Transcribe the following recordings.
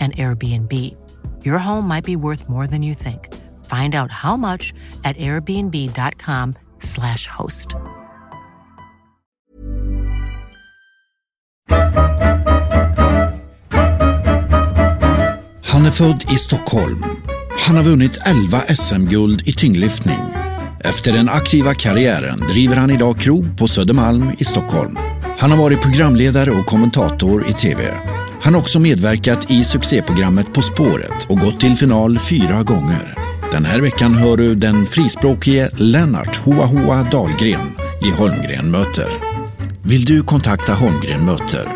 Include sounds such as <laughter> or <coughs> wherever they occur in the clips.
and Airbnb. Your home might be worth more than you think. Find out how much at airbnb.com/slash host. Han är född i Stockholm. Han har vunnit 11 SM-guld i tyngdlyftning. Efter den aktiva karriären driver han idag krog på Södermalm i Stockholm. Han har varit programledare och kommentator i TV. Han har också medverkat i succéprogrammet På spåret och gått till final fyra gånger. Den här veckan hör du den frispråkige Lennart Hoa Hoa Dahlgren i Holmgren möter. Vill du kontakta Holmgren möter?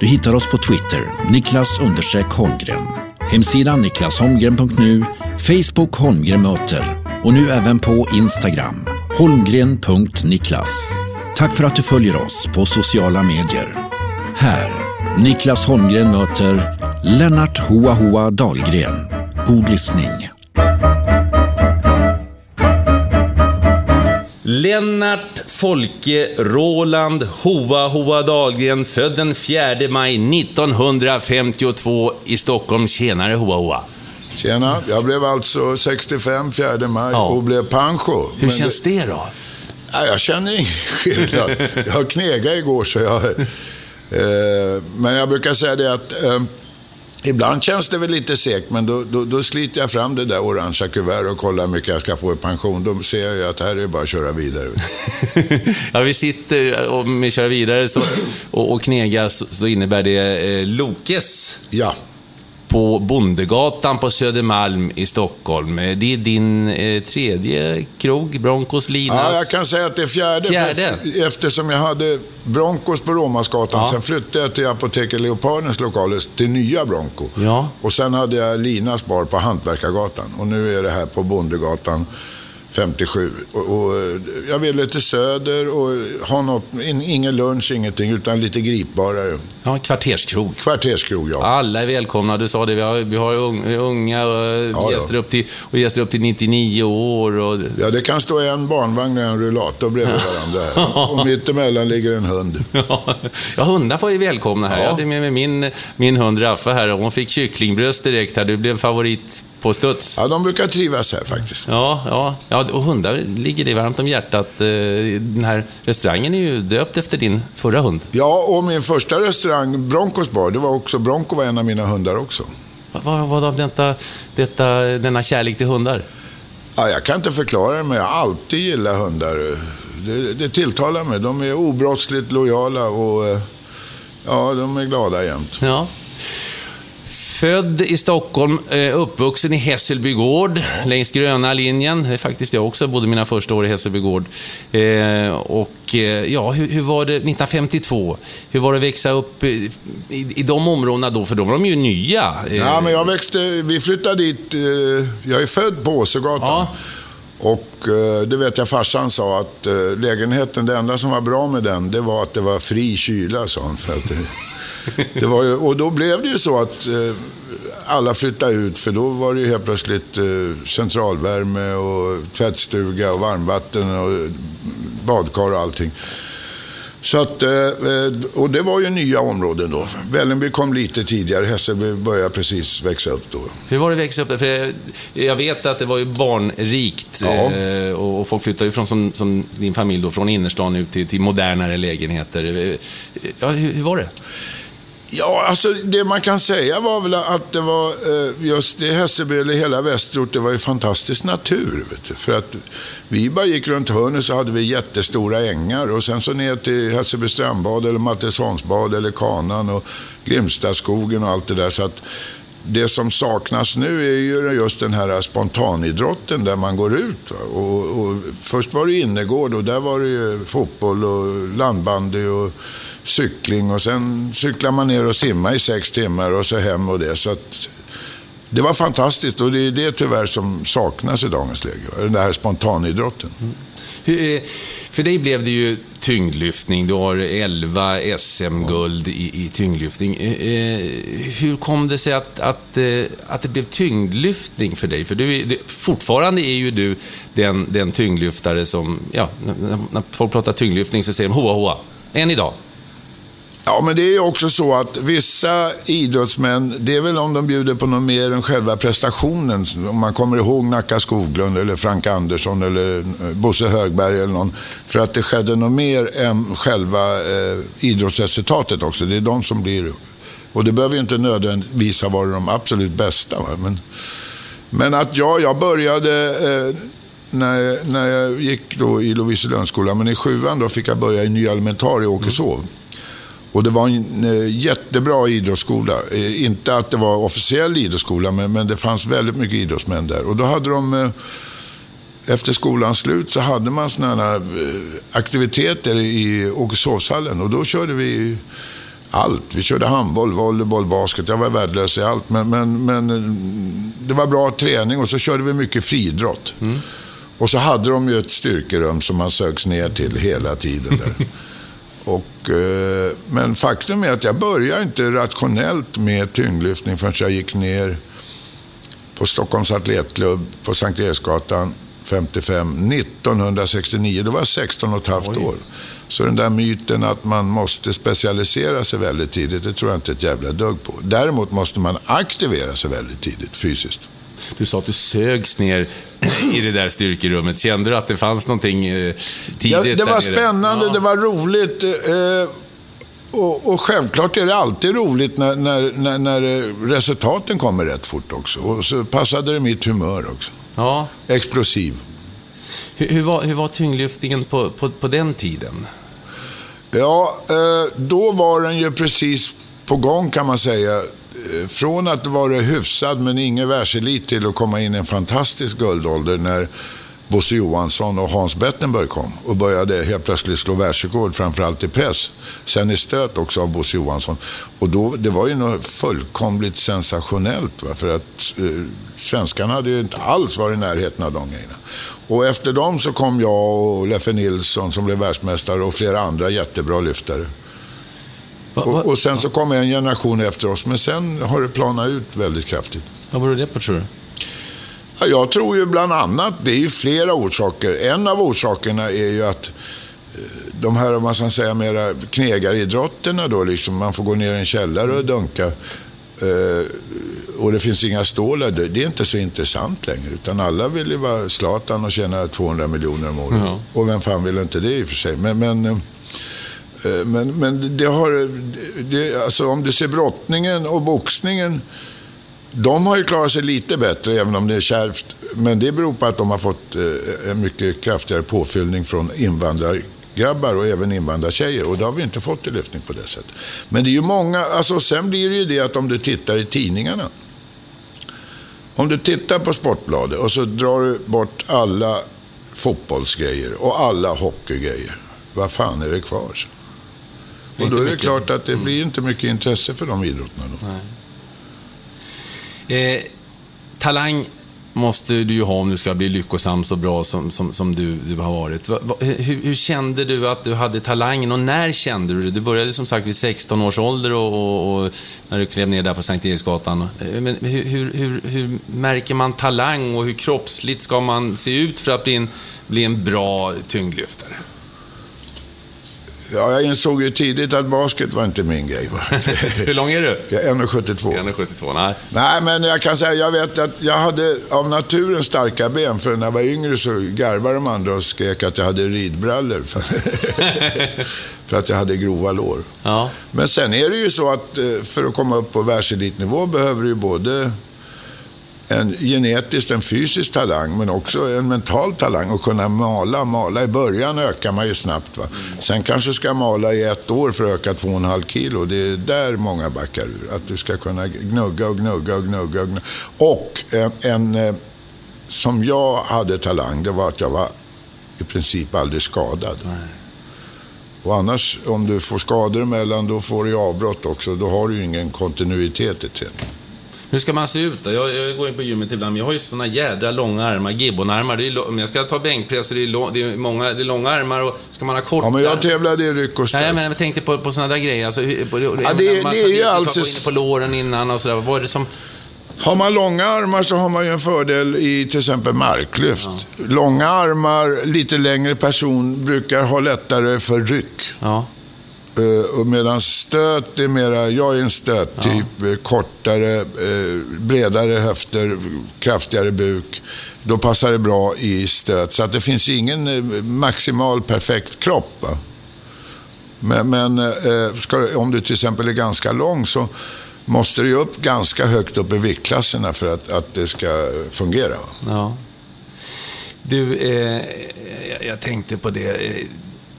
Du hittar oss på Twitter, Niklas Holmgren. Hemsidan niklasholmgren.nu, Facebook Holmgren möter och nu även på Instagram, holmgren.niklas. Tack för att du följer oss på sociala medier. Här, Niklas Holmgren möter Lennart Hoa Hoa Dahlgren. God lyssning. Lennart Folke Roland Hoa Hoa Dahlgren, född den 4 maj 1952 i Stockholm. Tjenare Hoa Hoa. Tjena, jag blev alltså 65 4 maj Ja. och blev pension. Hur Men känns det då? Nej, jag känner ingen skillnad. Jag knegade igår så jag... Eh, men jag brukar säga det att eh, ibland känns det väl lite segt, men då, då, då sliter jag fram det där orangea kuvertet och kollar hur mycket jag ska få i pension. Då ser jag ju att här är det bara att köra vidare. <laughs> ja, vi sitter och vi kör vidare så, och, och knega så, så innebär det eh, Lokes Ja, på Bondegatan på Södermalm i Stockholm. Eh, Det är din eh, tredje krog, Broncos Linas. ja jag kan säga att det är fjärde. Fjärde. För, eftersom jag hade Broncos på Romasgatan, Ja. sen flyttade jag till Apoteket Leopardens lokaler till nya Bronco. Ja. Och sen hade jag Linas bar på Hantverkargatan. Och nu är det här på Bondegatan 57. Och, och jag vill lite söder och ha något, in, ingen lunch, ingenting, utan lite gripbarare. Ja, kvarterskrog. Kvarterskrog, ja. Alla är välkomna. Du sa det, vi har, vi har un- unga och Ja, gäster, ja. Upp till, och gäster upp till 99 år. Och, Ja, det kan stå en barnvagn och en rullator bredvid varandra. <laughs> Och mittemellan ligger en hund. ja, hundar får ju välkomna här. Ja. Jag hade med mig min, min hund Raffa här hon fick kycklingbröst direkt här. Du blev favorit på studs. Ja, de brukar trivas här faktiskt. Ja, ja, ja, och hundar ligger dig varmt om hjärtat. Eh, Den här restaurangen är ju döpt efter din förra hund. Ja, och min första restaurang, Broncos bar, det var också, Bronco var en av mina hundar också. Vad, vad av detta, detta, denna kärlek till hundar? Ja, jag kan inte förklara det, men jag har alltid gillat hundar. Det, det tilltalar mig. De är obrottsligt lojala och eh, ja, de är glada jämt. Ja. Född i Stockholm, eh, uppvuxen i Hässelby gård, längs gröna linjen. Det är faktiskt jag också, bodde mina första år i Hässelby gård. Eh, och eh, ja, hur, hur var det 1952? Hur var det att växa upp i, i, de områdena då? För då var de ju nya. Ja, men jag växte, vi flyttade dit, jag är född på Åsögatan. Ja. Och det vet jag farsan sa att lägenheten, det enda som var bra med den, det var att det var fri kyla, sa han. För att det, det var ju, och då blev det ju så att eh, alla flyttade ut, för då var det ju helt plötsligt eh, centralvärme och tvättstuga och varmvatten och badkar och allting. Så att, eh, eh, och det var ju nya områden då. Vällingby kom lite tidigare, Hässelby började precis växa upp då. Hur var det att växa upp? För jag, vet att det var ju barnrikt Ja. eh, och, folk flyttade ju från, som, som din familj då, från innerstan ut till, till modernare lägenheter. Ja, hur, hur var det? Ja, alltså det man kan säga var väl att det var eh, just i Hässelby eller hela Västerort, det var ju fantastisk natur. Vet du. För att vi bara gick runt hörnet så hade vi jättestora ängar och sen så ner till Hässelby strandbad eller Mattessonsbad eller Kanan och Grimstaskogen och allt det där. Så att det som saknas nu är ju just den här spontanidrotten där man går ut. Och, och, först var det innergård och där var det ju fotboll och landbandy och cykling och sen cyklar man ner och simmar i sex timmar och så hem och det. Så att, det var fantastiskt och det är det tyvärr som saknas i dagens läge. Den här spontanidrotten. Mm. Eh, för dig blev det ju tyngdlyftning. Du har 11 SM-guld i, i tyngdlyftning. Eh, eh, hur kom det sig att, att, eh, att det blev tyngdlyftning för dig? För du, fortfarande är ju du den, den tyngdlyftare som, ja, när folk pratar tyngdlyftning så säger de hoa hoa. Än idag. Ja, men det är ju också så att vissa idrottsmän, det är väl om de bjuder på något mer än själva prestationen. Om man kommer ihåg Nacka Skoglund eller Frank Andersson eller eh, Bosse Högberg eller någon. För att det skedde något mer än själva eh, idrottsresultatet också. Det är de som blir... Och det behöver ju inte nödvändigtvis ha varit de absolut bästa. Va? Men, men att jag, jag började... Eh, när, när jag gick då i Loviselundsskolan, men i sjuan då fick jag börja i Ny Elementar i Åkeshov. Mm. Och det var en eh, jättebra idrottsskola. Eh, inte att det var officiell idrottsskola, men, men det fanns väldigt mycket idrottsmän där. Och då hade de, eh, efter skolans slut, så hade man sådana aktiviteter i Åkeshovshallen. Och då körde vi allt. Vi körde handboll, volleyboll, basket. Jag var värdelös i allt. Men, men, men det var bra träning och så körde vi mycket friidrott. Mm. Och så hade de ju ett styrkerum som man sögs ner till hela tiden där. <laughs> Och, eh, men faktum är att jag började inte rationellt med tyngdlyftning förrän jag gick ner på Stockholms Atletklubb på Sankt Eriksgatan 55 1969. Då var jag 16 och ett halvt Oj. år. Så den där myten att man måste specialisera sig väldigt tidigt, det tror jag inte ett jävla dugg på. Däremot måste man aktivera sig väldigt tidigt fysiskt. Du sa att du sögs ner <clears throat> i det där styrkerummet. Kände du att det fanns någonting eh, tidigt ja, Det var spännande, ja. det var roligt. Eh, och, och, självklart är det alltid roligt när, när, när, när, resultaten kommer rätt fort också. Och så passade det mitt humör också. Ja. Explosiv. Hur, hur, var, hur var tyngdlyftningen på, på, på den tiden? Ja, eh, då var den ju precis på gång kan man säga. Eh, från att vara hyfsad men ingen världselit till att komma in i en fantastisk guldålder när Bosse Johansson och Hans Bettenberg kom och började helt plötsligt slå världsrekord, framförallt i press. Sen i stöt också av Bosse Johansson. Och då, det var ju något fullkomligt sensationellt. Va? För att eh, svenskarna hade ju inte alls varit i närheten av de grejerna. Och efter dem så kom jag och Leffe Nilsson som blev världsmästare och flera andra jättebra lyftare. Va, va, och, och, sen så kom en generation efter oss, men sen har det planat ut väldigt kraftigt. Vad beror det på tror du? Ja, jag tror ju bland annat, det är ju flera orsaker. En av orsakerna är ju att eh, de här, man ska säga, mera knegaridrotterna då, liksom, man får gå ner i en källare och dunka. Eh, och det finns inga stålar. Det är inte så intressant längre. Utan alla vill ju vara Zlatan och tjäna 200 miljoner om året. Ja. Och vem fan vill inte det i och för sig. Men, men Eh, Eh, men, men det har, det, alltså om du ser brottningen och boxningen, de har ju klarat sig lite bättre, även om det är kärvt. Men det beror på att de har fått eh, en mycket kraftigare påfyllning från invandrargrabbar och även invandrartjejer. Och det har vi inte fått i lyftning på det sättet. Men det är ju många, alltså sen blir det ju det att om du tittar i tidningarna. Om du tittar på Sportbladet och så drar du bort alla fotbollsgrejer och alla hockeygrejer. Vad fan är det kvar? Så? Och då är det mycket. klart att det mm. blir inte mycket intresse för de idrotterna. Eh, talang måste du ju ha om du ska bli lyckosam så bra som, som, som du, du har varit. Va, va, hur, hur, kände du att du hade talangen och när kände du det? Du började som sagt vid 16 års ålder och, och, och när du klev ner där på Sankt Eriksgatan. Eh, men hur, hur, hur, märker man talang och hur kroppsligt ska man se ut för att bli en, bli en bra tyngdlyftare? Ja, jag insåg ju tidigt att basket var inte min grej. <laughs> Hur lång är du? Jag är 1,72. 1,72. Nej. Nej, men jag kan säga, jag vet att jag hade av naturen starka ben. För när jag var yngre så garvade de andra och skrek att jag hade ridbrallor. För, <laughs> för att jag hade grova lår. Ja. Men sen är det ju så att eh, för att komma upp på världselitnivå behöver du ju både en genetiskt, en fysisk talang, men också en mental talang. Och kunna mala. Mala i början ökar man ju snabbt. Va? Sen kanske ska mala i ett år för att öka 2,5 kilo. Det är där många backar ur. Att du ska kunna gnugga och gnugga och gnugga. Och, gnugga. och en, en eh, som jag hade talang, det var att jag var i princip aldrig skadad. Och annars, om du får skador emellan, då får du avbrott också. Då har du ju ingen kontinuitet i träningen. Hur ska man se ut då? Jag, jag går in på gymmet ibland, men jag har ju såna jädra långa armar, gibbonarmar. Det är, om jag ska ta bänkpress, det är, lång, det, är många, det är långa armar och ska man ha korta... Ja, men jag tävlade i ryck och. Nej, men jag tänkte på, på sådana där grejer. Alltså, på, Ja, det- man det är ju alltså- Gå in på låren innan och sådär. Vad är det som... Har man långa armar så har man ju en fördel i till exempel marklyft. Långa armar, lite längre person brukar ha lättare för ryck. Ja. Uh, och medan stöt är mera, jag är en stöttyp, eh, kortare, eh, bredare höfter, kraftigare buk. Då passar det bra i stöt. Så att det finns ingen maximal perfekt kropp. Va? Men, men ska, om du till exempel är ganska lång så måste du upp ganska högt upp i viktklasserna för att, att det ska fungera. Va? ja. Du, eh, jag tänkte på det.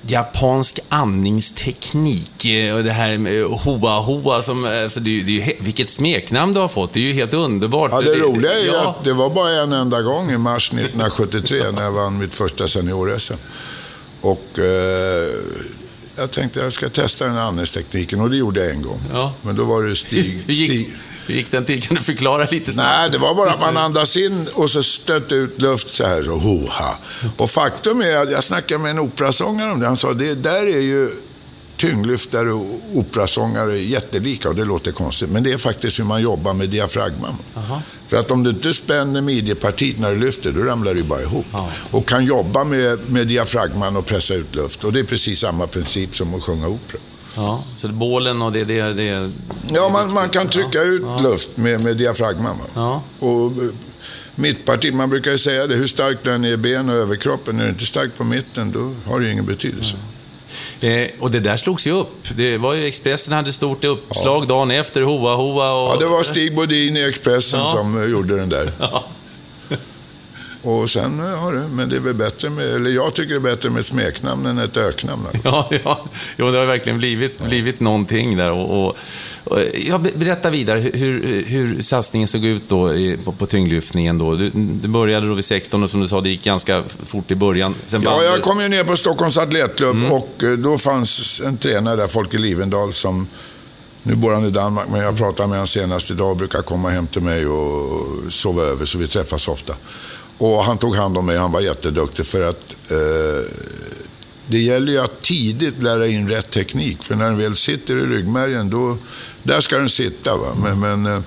Eh, japansk andningsteknik eh, och det här med hoa hoa som, alltså det, är det är vilket smeknamn du har fått. Det är ju helt underbart. Ja, det roliga är ju ja. att det var bara en enda gång i mars 1973 när jag vann mitt första senior-SM. Och eh, jag tänkte jag ska testa den här andningstekniken och det gjorde jag en gång. Ja. Men då var det <laughs> Stig... Hur gick, Stig hur gick den till? Kan du förklara lite snabbt? Nej, det var bara att man andas in och så stötte ut luft så här. Så, hoha. Och faktum är att jag snackade med en operasångare om det. Han sa det där är ju tyngdlyftare och operasångare jättelika och det låter konstigt. Men det är faktiskt hur man jobbar med diafragman. För att om du inte spänner midjepartiet när du lyfter, då ramlar du bara ihop. Och kan jobba med, med diafragman och pressa ut luft. Och det är precis samma princip som att sjunga opera. Ja, så bålen och det... det, det Ja, man, man kan trycka ut luft med, med diafragman. Ja. Och eh, mittpartiet, man brukar ju säga det, hur stark den är i ben och överkroppen, är du inte stark på mitten, då har det ju ingen betydelse. Eh, och det där slogs ju upp. Det var ju Expressen hade stort uppslag dagen efter, Hoa Hoa och... Ja, det var Stig Bodin i Expressen Ja. som eh, gjorde den där. <laughs> Ja. Och sen, eh, ja, det, men det är väl bättre med, eller jag tycker det är bättre med ett smeknamn än ett öknamn. Ja, <laughs> ja. Jo, det har verkligen blivit, blivit någonting där. Och, och, och, ja, be- berätta vidare hur, hur, hur satsningen såg ut då på, på tyngdlyftningen. Då. Du, du började då vid 16 och som du sa, det gick ganska fort i början. Sen Ja, jag kom ju ner på Stockholms Atletklubb och eh, då fanns en tränare där, Folke Livendal, som nu bor han i Danmark, men jag pratade med honom senast idag och brukar komma hem till mig och sova över, så vi träffas ofta. Och han tog hand om mig, han var jätteduktig för att eh, det gäller ju att tidigt lära in rätt teknik, för när den väl sitter i ryggmärgen, då, där ska den sitta. Va? Men, men, eh,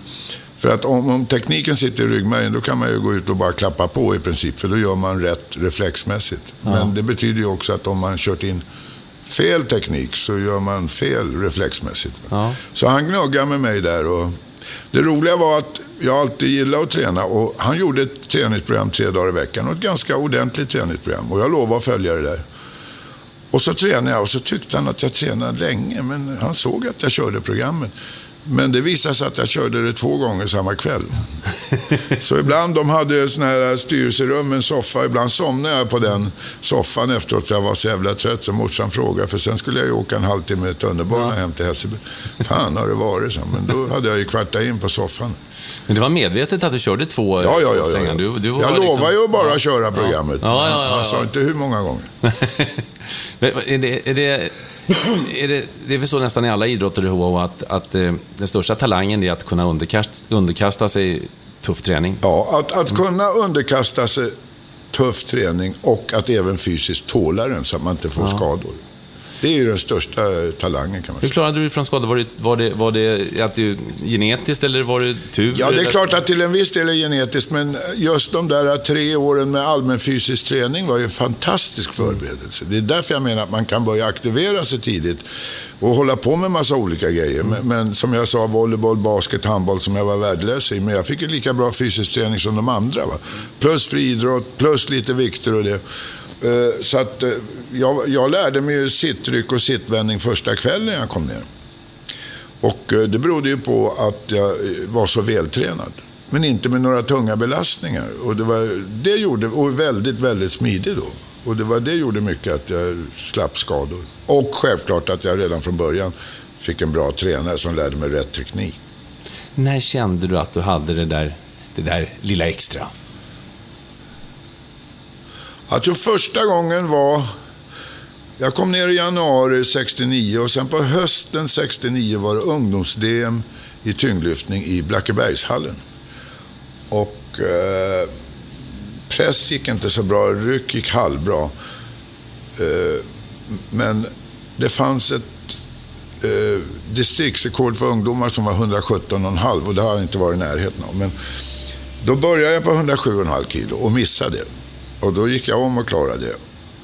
för att om, om tekniken sitter i ryggmärgen, då kan man ju gå ut och bara klappa på i princip, för då gör man rätt reflexmässigt. Men det betyder ju också att om man kört in fel teknik så gör man fel reflexmässigt. Ja. Så han gnuggade med mig där. Och det roliga var att jag alltid gillade att träna och han gjorde ett träningsprogram tre dagar i veckan. Och ett ganska ordentligt träningsprogram. Och jag lovade att följa det där. Och så tränade jag och så tyckte han att jag tränade länge. Men han såg att jag körde programmet. Men det visade sig att jag körde det två gånger samma kväll. Så ibland, de hade såna här styrelserum, en soffa. Ibland somnade jag på den soffan efteråt för jag var så jävla trött. Så morsan frågade, för sen skulle jag ju åka en halvtimme tunnelbana hem till Hässelby. Fan har det varit så. Men då hade jag ju kvartat in på soffan. Men det var medvetet att du körde två Ja, ja, ja. ja, ja. Du, du var jag liksom- lovar ju att bara köra programmet. Ja, ja, ja, sa ja. inte hur många gånger. <laughs> Är det, är det, <clears throat> är det, det är väl så nästan i alla idrotter Hoa, att, att eh, den största talangen är att kunna underkasta, underkasta sig tuff träning. Ja, att, att kunna underkasta sig tuff träning och att även fysiskt tåla den så att man inte får skador. Det är ju den största talangen kan man Hur säga. klarade du dig från skador? Var det, var det, var det att du, genetiskt eller var det tur? Ja, det är klart att till en viss del är genetiskt, men just de där tre åren med allmän fysisk träning var ju en fantastisk förberedelse. Det är därför jag menar att man kan börja aktivera sig tidigt och hålla på med massa olika grejer. Men, men som jag sa, volleyboll, basket, handboll som jag var värdelös i. Men jag fick ju lika bra fysisk träning som de andra. Va? Plus friidrott, plus lite vikter och det. Eh, så att eh, jag, jag lärde mig ju sittryck och sittvändning första kvällen jag kom ner. Och eh, det berodde ju på att jag var så vältränad. Men inte med några tunga belastningar. Och det, var, det gjorde, och väldigt, väldigt smidig då. Och det var det gjorde mycket att jag slapp skador. Och självklart att jag redan från början fick en bra tränare som lärde mig rätt teknik. När kände du att du hade det där, det där lilla extra? Jag tror första gången var... Jag kom ner i januari 69 och sen på hösten 69 var det ungdoms-DM i tyngdlyftning i Blackebergshallen. Och eh, press gick inte så bra, ryck gick halvbra. Eh, men det fanns ett eh, distriktsrekord för ungdomar som var 117,5 och det har jag inte varit i närheten av. Men då började jag på 107,5 kilo och missade. det. Och då gick jag om och klarade det.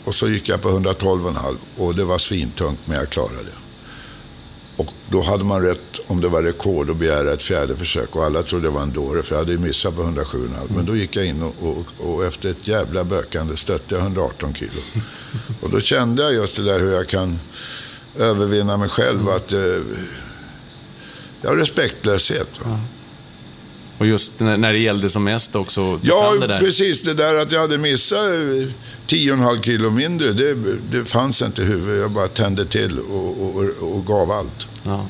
Och så gick jag på 112,5 och det var svintungt men jag klarade det. Och då hade man rätt, om det var rekord, att begära ett fjärde försök. Och alla trodde det var en dåre, för jag hade ju missat på 107,5. Men då gick jag in och, och, och efter ett jävla bökande stötte jag 118 kilo. Och då kände jag just det där hur jag kan övervinna mig själv. Att, eh, jag har respektlöshet. Va? Och just när, det gällde som mest också, Ja, det där. precis. Det där att jag hade missat eh, 10,5 kilo mindre, det, det fanns inte i huvudet. Jag bara tände till och, och, och, gav allt. Ja.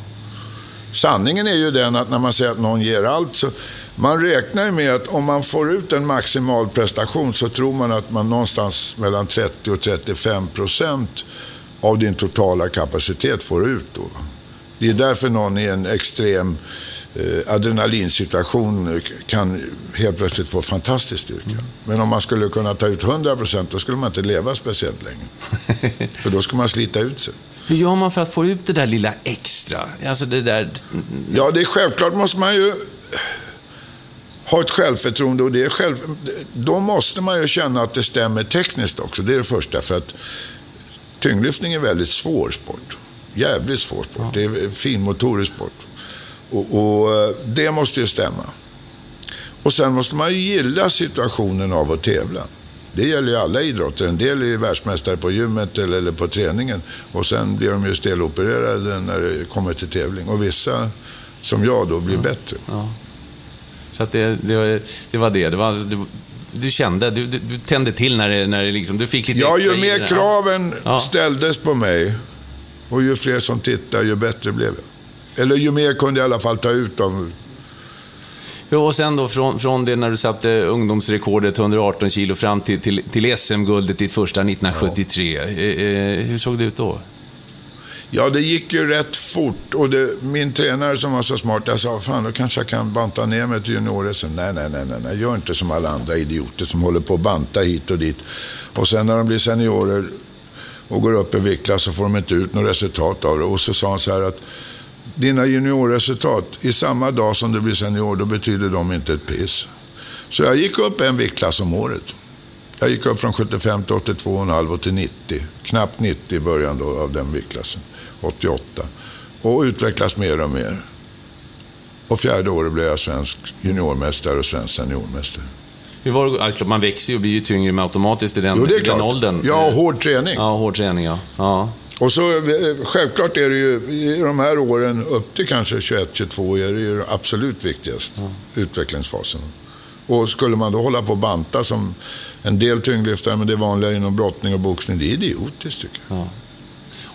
Sanningen är ju den att när man säger att någon ger allt, så man räknar ju med att om man får ut en maximal prestation så tror man att man någonstans mellan 30 och 35 procent av din totala kapacitet får ut då. Det är därför någon i en extrem eh, adrenalinsituation kan helt plötsligt få fantastisk styrka. Men om man skulle kunna ta ut 100 procent, då skulle man inte leva speciellt länge. <laughs> För då skulle man slita ut sig. Hur gör man för att få ut det där lilla extra? Alltså det där... Ja, det är självklart måste man ju ha ett självförtroende och det är själv... Då måste man ju känna att det stämmer tekniskt också. Det är det första. För att tyngdlyftning är väldigt svår sport. Jävligt svår sport. Det är finmotorisk sport. Och, och eh, det måste ju stämma. Och sen måste man ju gilla situationen av att tävla. Det gäller ju alla idrotter. En del är ju världsmästare på gymmet eller, eller på träningen. Och sen blir de ju stelopererade när det kommer till tävling. Och vissa, som jag då, blir bättre. Så att det, det, var- det var det. det var, du, du kände, du, du, du tände till när det, när det liksom, du fick lite Ja, ju mer kraven Ja. ställdes på mig och ju fler som tittade, ju bättre blev jag. Eller ju mer kunde jag i alla fall ta ut av... Ja, och sen då från, från det när du satte ungdomsrekordet 118 kilo fram till, till, till SM-guldet ditt första 1973. Eh, eh, hur såg det ut då? Ja, det gick ju rätt fort. Och det, min tränare som var så smart, jag sa, fan då kanske jag kan banta ner mig till junior Nej, nej, nej, nej, nej, gör inte som alla andra idioter som håller på att banta hit och dit. Och sen när de blir seniorer och går upp i viktklass så får de inte ut något resultat av det. Och så sa han så här att dina juniorresultat, i samma dag som du blir senior, då betyder de inte ett piss. Så jag gick upp en viktklass om året. Jag gick upp från 75 till 82,5 och till 90. Knappt 90 i början då av den viktklassen. 88. Och utvecklas mer och mer. Och fjärde året blev jag svensk juniormästare och svensk seniormästare. Hur var det, klart, man växer ju och blir ju tyngre med automatiskt i den, Jo, det är i den klart. åldern. Ja, hård träning. Ja, hård träning, ja. ja. Och så eh, självklart är det ju i de här åren upp till kanske 21-22 är det ju absolut viktigast. Utvecklingsfasen. Och skulle man då hålla på och banta som en del tyngdlyftare, men det är vanligare inom brottning och boxning, det är idiotiskt tycker jag.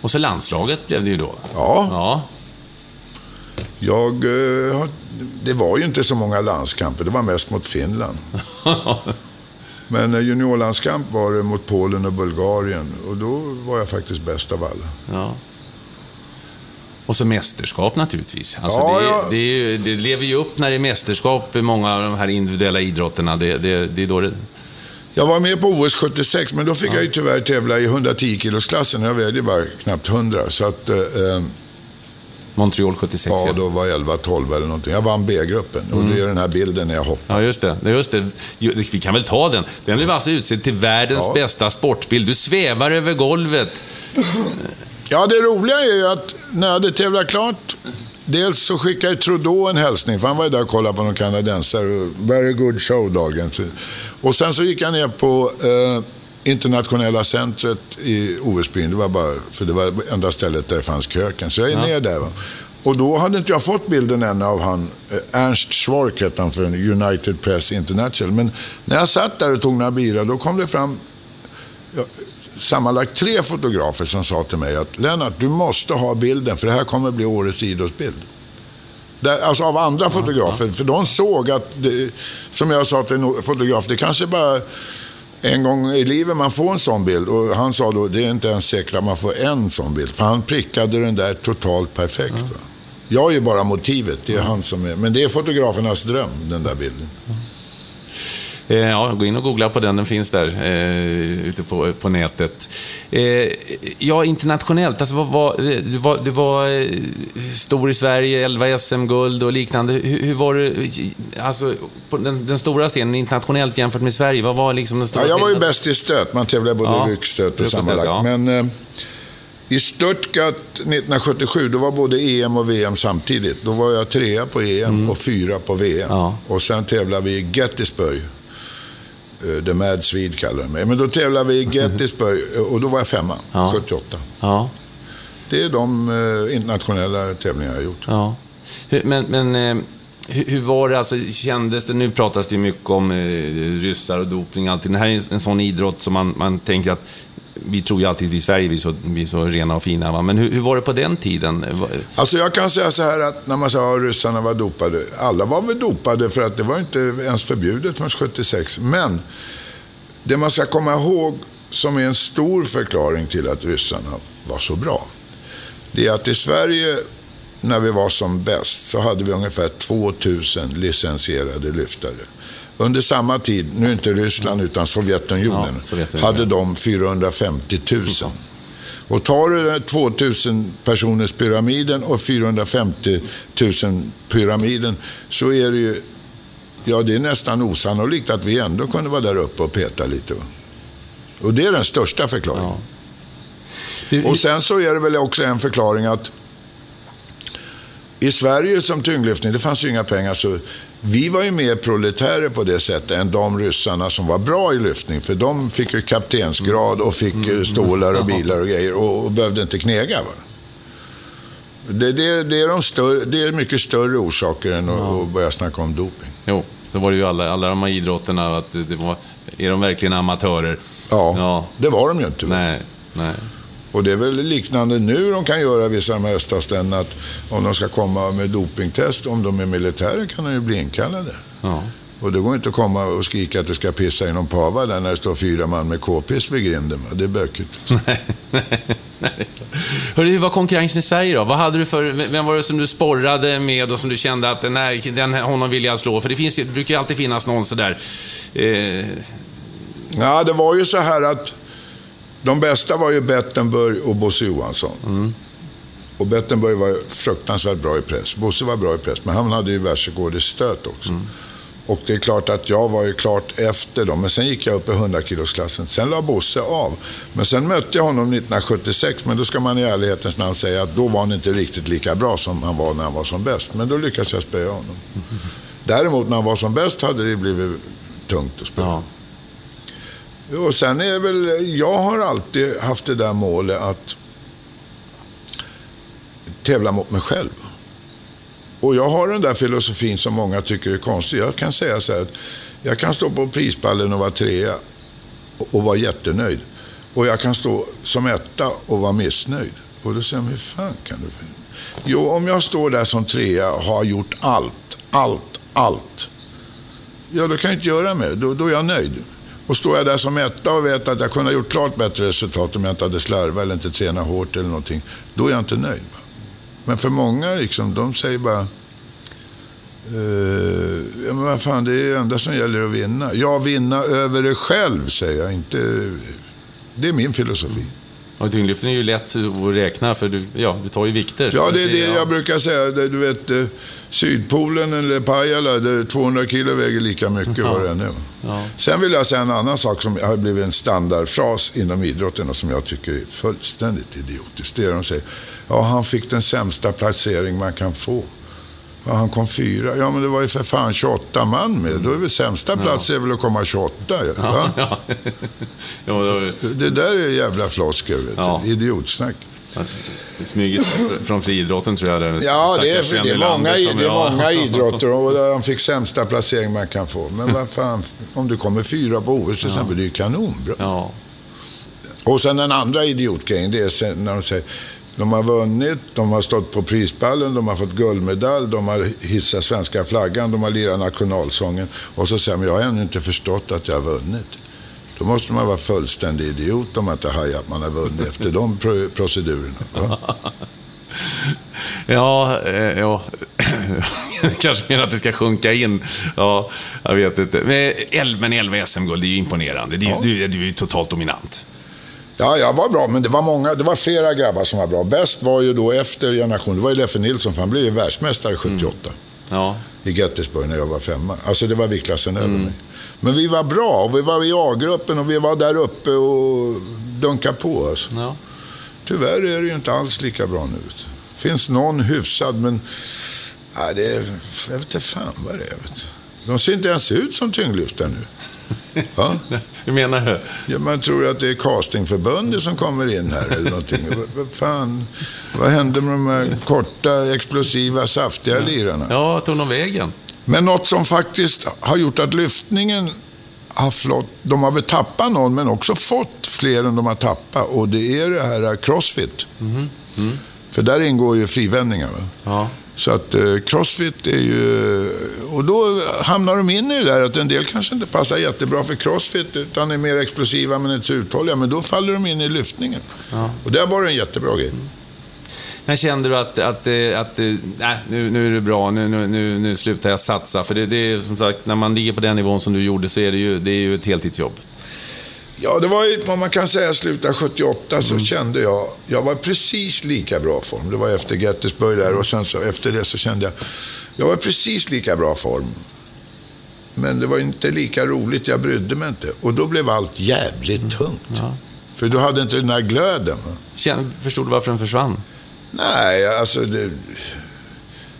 Och så landslaget blev det ju då. Ja. Ja. Jag, eh, det var ju inte så många landskamper, det var mest mot Finland. <laughs> Men eh, juniorlandskamp var det mot Polen och Bulgarien och då var jag faktiskt bäst av alla. ja. Och så mästerskap naturligtvis. Alltså Ja, det, ja. Det, ju, det lever ju upp när det är mästerskap i många av de här individuella idrotterna. Det, det, är då det... Jag var med på OS 76, men då fick jag ju tyvärr tävla i 110 kilosklassen. Jag vägde bara knappt 100. Så att, eh, Montreal 76. ja, då var jag 11-12 eller någonting. Jag vann B-gruppen. Och det är den här bilden när jag hoppar. Ja, just det. Just det. Vi kan väl ta den. Den blev alltså utsedd till världens Ja. bästa sportbild. Du svävar över golvet. Ja, det roliga är ju att när jag hade tävlat klart, dels så skickade Trudeau en hälsning, för han var ju där och kollade på någon kanadensare. Very good show, Dahlgren. Och sen så gick jag ner på eh, internationella centret i OS-byn. Det var bara, för det var enda stället där det fanns kröken. Så jag är ner där. Va? Och då hade inte jag fått bilden än av han, eh, Ernst Schwark hette han för United Press International. Men när jag satt där och tog några bira, då kom det fram ja, sammanlagt tre fotografer som sa till mig att Lennart, du måste ha bilden för det här kommer bli årets idrottsbild. Där, alltså av andra fotografer, för de såg att, det, som jag sa till en fotograf, det kanske bara en gång i livet man får en sån bild. Och han sa då, det är inte ens säkert att man får en sån bild. För han prickade den där totalt perfekt. Va? Jag är ju bara motivet, det är han som är. Men det är fotografernas dröm, den där bilden. Eh, ja, gå in och googla på den, den finns där eh, ute på, på nätet. Eh, ja, internationellt, alltså, vad, vad, du, var, du var eh, stor i Sverige, 11 SM-guld och liknande. Hur, hur var det, alltså, på den, den stora scenen internationellt jämfört med Sverige? Vad var liksom den stora Ja, jag var ju bäst i stöt. Man tävlar både Ja, ryckstöt och sammanlagt. ja. Men eh, i Stuttgart 1977, då var både EM och VM samtidigt. Då var jag trea på EM och fyra på VM. Mm. Ja. Och sen tävlade vi i Gettysburg. Eh, The Mad Swede kallar de mig. Men då tävlade vi i Gettysburg eh, och då var jag femma, Ja. 78. Ja, Det är de eh, internationella tävlingar jag har gjort. ja. Men, men hur, var det, alltså, kändes det, nu pratas det ju mycket om ryssar och dopning och allting. Det här är en sån idrott som man, man tänker att vi tror ju alltid att vi i Sverige vi är så, vi är så rena och fina. Va? Men hur, hur var det på den tiden? Alltså jag kan säga så här att när man sa att ryssarna var dopade. Alla var väl dopade för att det var inte ens förbjudet förrän 76. Men det man ska komma ihåg som är en stor förklaring till att ryssarna var så bra. Det är att i Sverige när vi var som bäst så hade vi ungefär 2000 licensierade lyftare. Under samma tid, nu inte Ryssland utan Sovjetunionen, Ja, Sovjetunionen. hade de 450 000. Och tar du den 2000 personers pyramiden och 450 000 pyramiden så är det ju, ja det är nästan osannolikt att vi ändå kunde vara där uppe och peta lite. Och det är den största förklaringen. Du, Och sen så är det väl också en förklaring att i Sverige som tyngdlyftning, det fanns ju inga pengar, så vi var ju mer proletärer på det sättet än de ryssarna som var bra i lyftning. För de fick ju kaptensgrad och fick eh, stålar och <laughs> bilar och grejer och, och behövde inte knega. Va? Det, det, det, är de större, det är mycket större orsaker än att, att börja snacka om doping. Jo, så var det ju alla, alla de här idrotterna, att det var, är de verkligen amatörer? Ja, Ja. det var de ju inte. Nej, nej. Och det är väl liknande nu de kan göra vissa av de här öststatsländerna. Att om de ska komma med dopingtest, om de är militärer kan de ju bli inkallade. Ja. Och det går inte att komma och skrika att det ska pissa i någon pava där när det står fyra man med k-piss vid grinden. Det är bökigt. <laughs> Hörru, hur var konkurrensen i Sverige då? Vad hade du för, vem var det som du sporrade med och som du kände att den här, den honom vill jag slå? För det, finns, det brukar ju alltid finnas någon sådär... Eh, Ja, det var ju så här att de bästa var ju Bettenburg och Bosse Johansson. Och Bettenburg var ju fruktansvärt bra i press. Bosse var bra i press, men han hade ju världsrekord i stöt också. Och det är klart att jag var ju klart efter dem, men sen gick jag upp i 100-kilosklassen. Sen la Bosse av. Men sen mötte jag honom 1976, men då ska man i ärlighetens namn säga att då var han inte riktigt lika bra som han var när han var som bäst. Men då lyckades jag spöa honom. Däremot när han var som bäst hade det blivit tungt att spöa. ja. Och sen är väl, jag har alltid haft det där målet att tävla mot mig själv. Och jag har den där filosofin som många tycker är konstig. Jag kan säga så här att jag kan stå på prispallen och vara trea och, vara jättenöjd. Och jag kan stå som etta och vara missnöjd. Och då säger man, hur fan kan du... Jo, om jag står där som trea och har gjort allt, allt, allt. Ja, då kan jag inte göra mer. Då, då är jag nöjd. Och står jag där som etta och vet att jag kunde ha gjort klart bättre resultat om jag inte hade slarvat eller inte tränat hårt eller någonting. Då är jag inte nöjd. Va? Men för många, liksom, de säger bara... Uh, ja, men vad fan, det är det enda som gäller att vinna. Ja, vinna över dig själv, säger jag. Inte... Det är min filosofi. Och tyngdlyftning är ju lätt att räkna, för du, ja, du tar ju vikter. Ja, det är det jag brukar säga. Du vet, eh, Sydpolen eller Pajala, där 200 kilo väger lika mycket ja. vad det är. Ja. Sen vill jag säga en annan sak som har blivit en standardfras inom idrotten och som jag tycker är fullständigt idiotiskt. Det är de säger, ja han fick den sämsta placering man kan få. Han kom fyra. Ja, men det var ju för fan 28 man med. Då är väl sämsta plats ja. är väl att komma 28. Ja, ja. ja. det där är jävla floskel. Ja. Idiotsnack. Det smyger från friidrotten tror jag. Där ja, det är, det är, många, det är många <laughs> idrotter och där han fick sämsta placering man kan få. Men vad fan, om du kommer fyra på OS till exempel, det är ju kanonbra. Och sen den andra idiotgrejen, det är när de säger de har vunnit, de har stått på prispallen, de har fått guldmedalj, de har hissat svenska flaggan, de har lirat nationalsången. Och så säger de, jag har ännu inte förstått att jag har vunnit. Då måste man vara fullständig idiot om man inte hajar att man har vunnit efter de procedurerna. Va? Ja, eh, ja. <clears throat> kanske menar att det ska sjunka in. Ja, jag vet inte. Men 11 SM-guld, det är ju imponerande. Du, ja. du, du är ju totalt dominant. Ja, jag var bra, men det var många, det var flera grabbar som var bra. Bäst var ju då efter generationen, det var ju Leffe Nilsson, för han blev ju världsmästare 78. Mm. Ja. I Gettysburg när jag var femma. Alltså det var viktklassen mm. över mig. Men vi var bra och vi var i A-gruppen och vi var där uppe och dunkade på. Alltså. Ja. Tyvärr är det ju inte alls lika bra nu. Det finns någon hyfsad, men ja, det är, jag vet inte fan vad det är. De ser inte ens ut som tyngdlyftare nu. Ja? <laughs> Hur menar du? Ja, man tror att det är castingförbundet som kommer in här eller någonting. <laughs> vad, fan, vad hände med de här korta, explosiva, saftiga ja. lirarna? Ja, tog de vägen? Men något som faktiskt har gjort att lyftningen har flott, de har väl tappat någon, men också fått fler än de har tappat. Och det är det här crossfit. Mm. Mm. För där ingår ju frivändningar. Ja. Så att eh, crossfit är ju... Och då hamnar de in i det där att en del kanske inte passar jättebra för crossfit utan är mer explosiva men inte så uthålliga. Men då faller de in i lyftningen. Ja. Och där var det en jättebra grej. Mm. När kände du att, att, att, att nej, nu, nu är det bra, nu, nu, nu, nu slutar jag satsa? För det, det är som sagt, när man ligger på den nivån som du gjorde så är det ju, det är ju ett heltidsjobb. Ja, det var ju vad man kan säga slutet 78 så mm. kände jag, jag var precis lika bra form. Det var efter Gettysburg där och sen så efter det så kände jag, jag var precis lika bra form. Men det var inte lika roligt, jag brydde mig inte. Och då blev allt jävligt mm. tungt. Ja. För du hade inte den där glöden. Känn, förstod du varför den försvann? Nej, alltså det,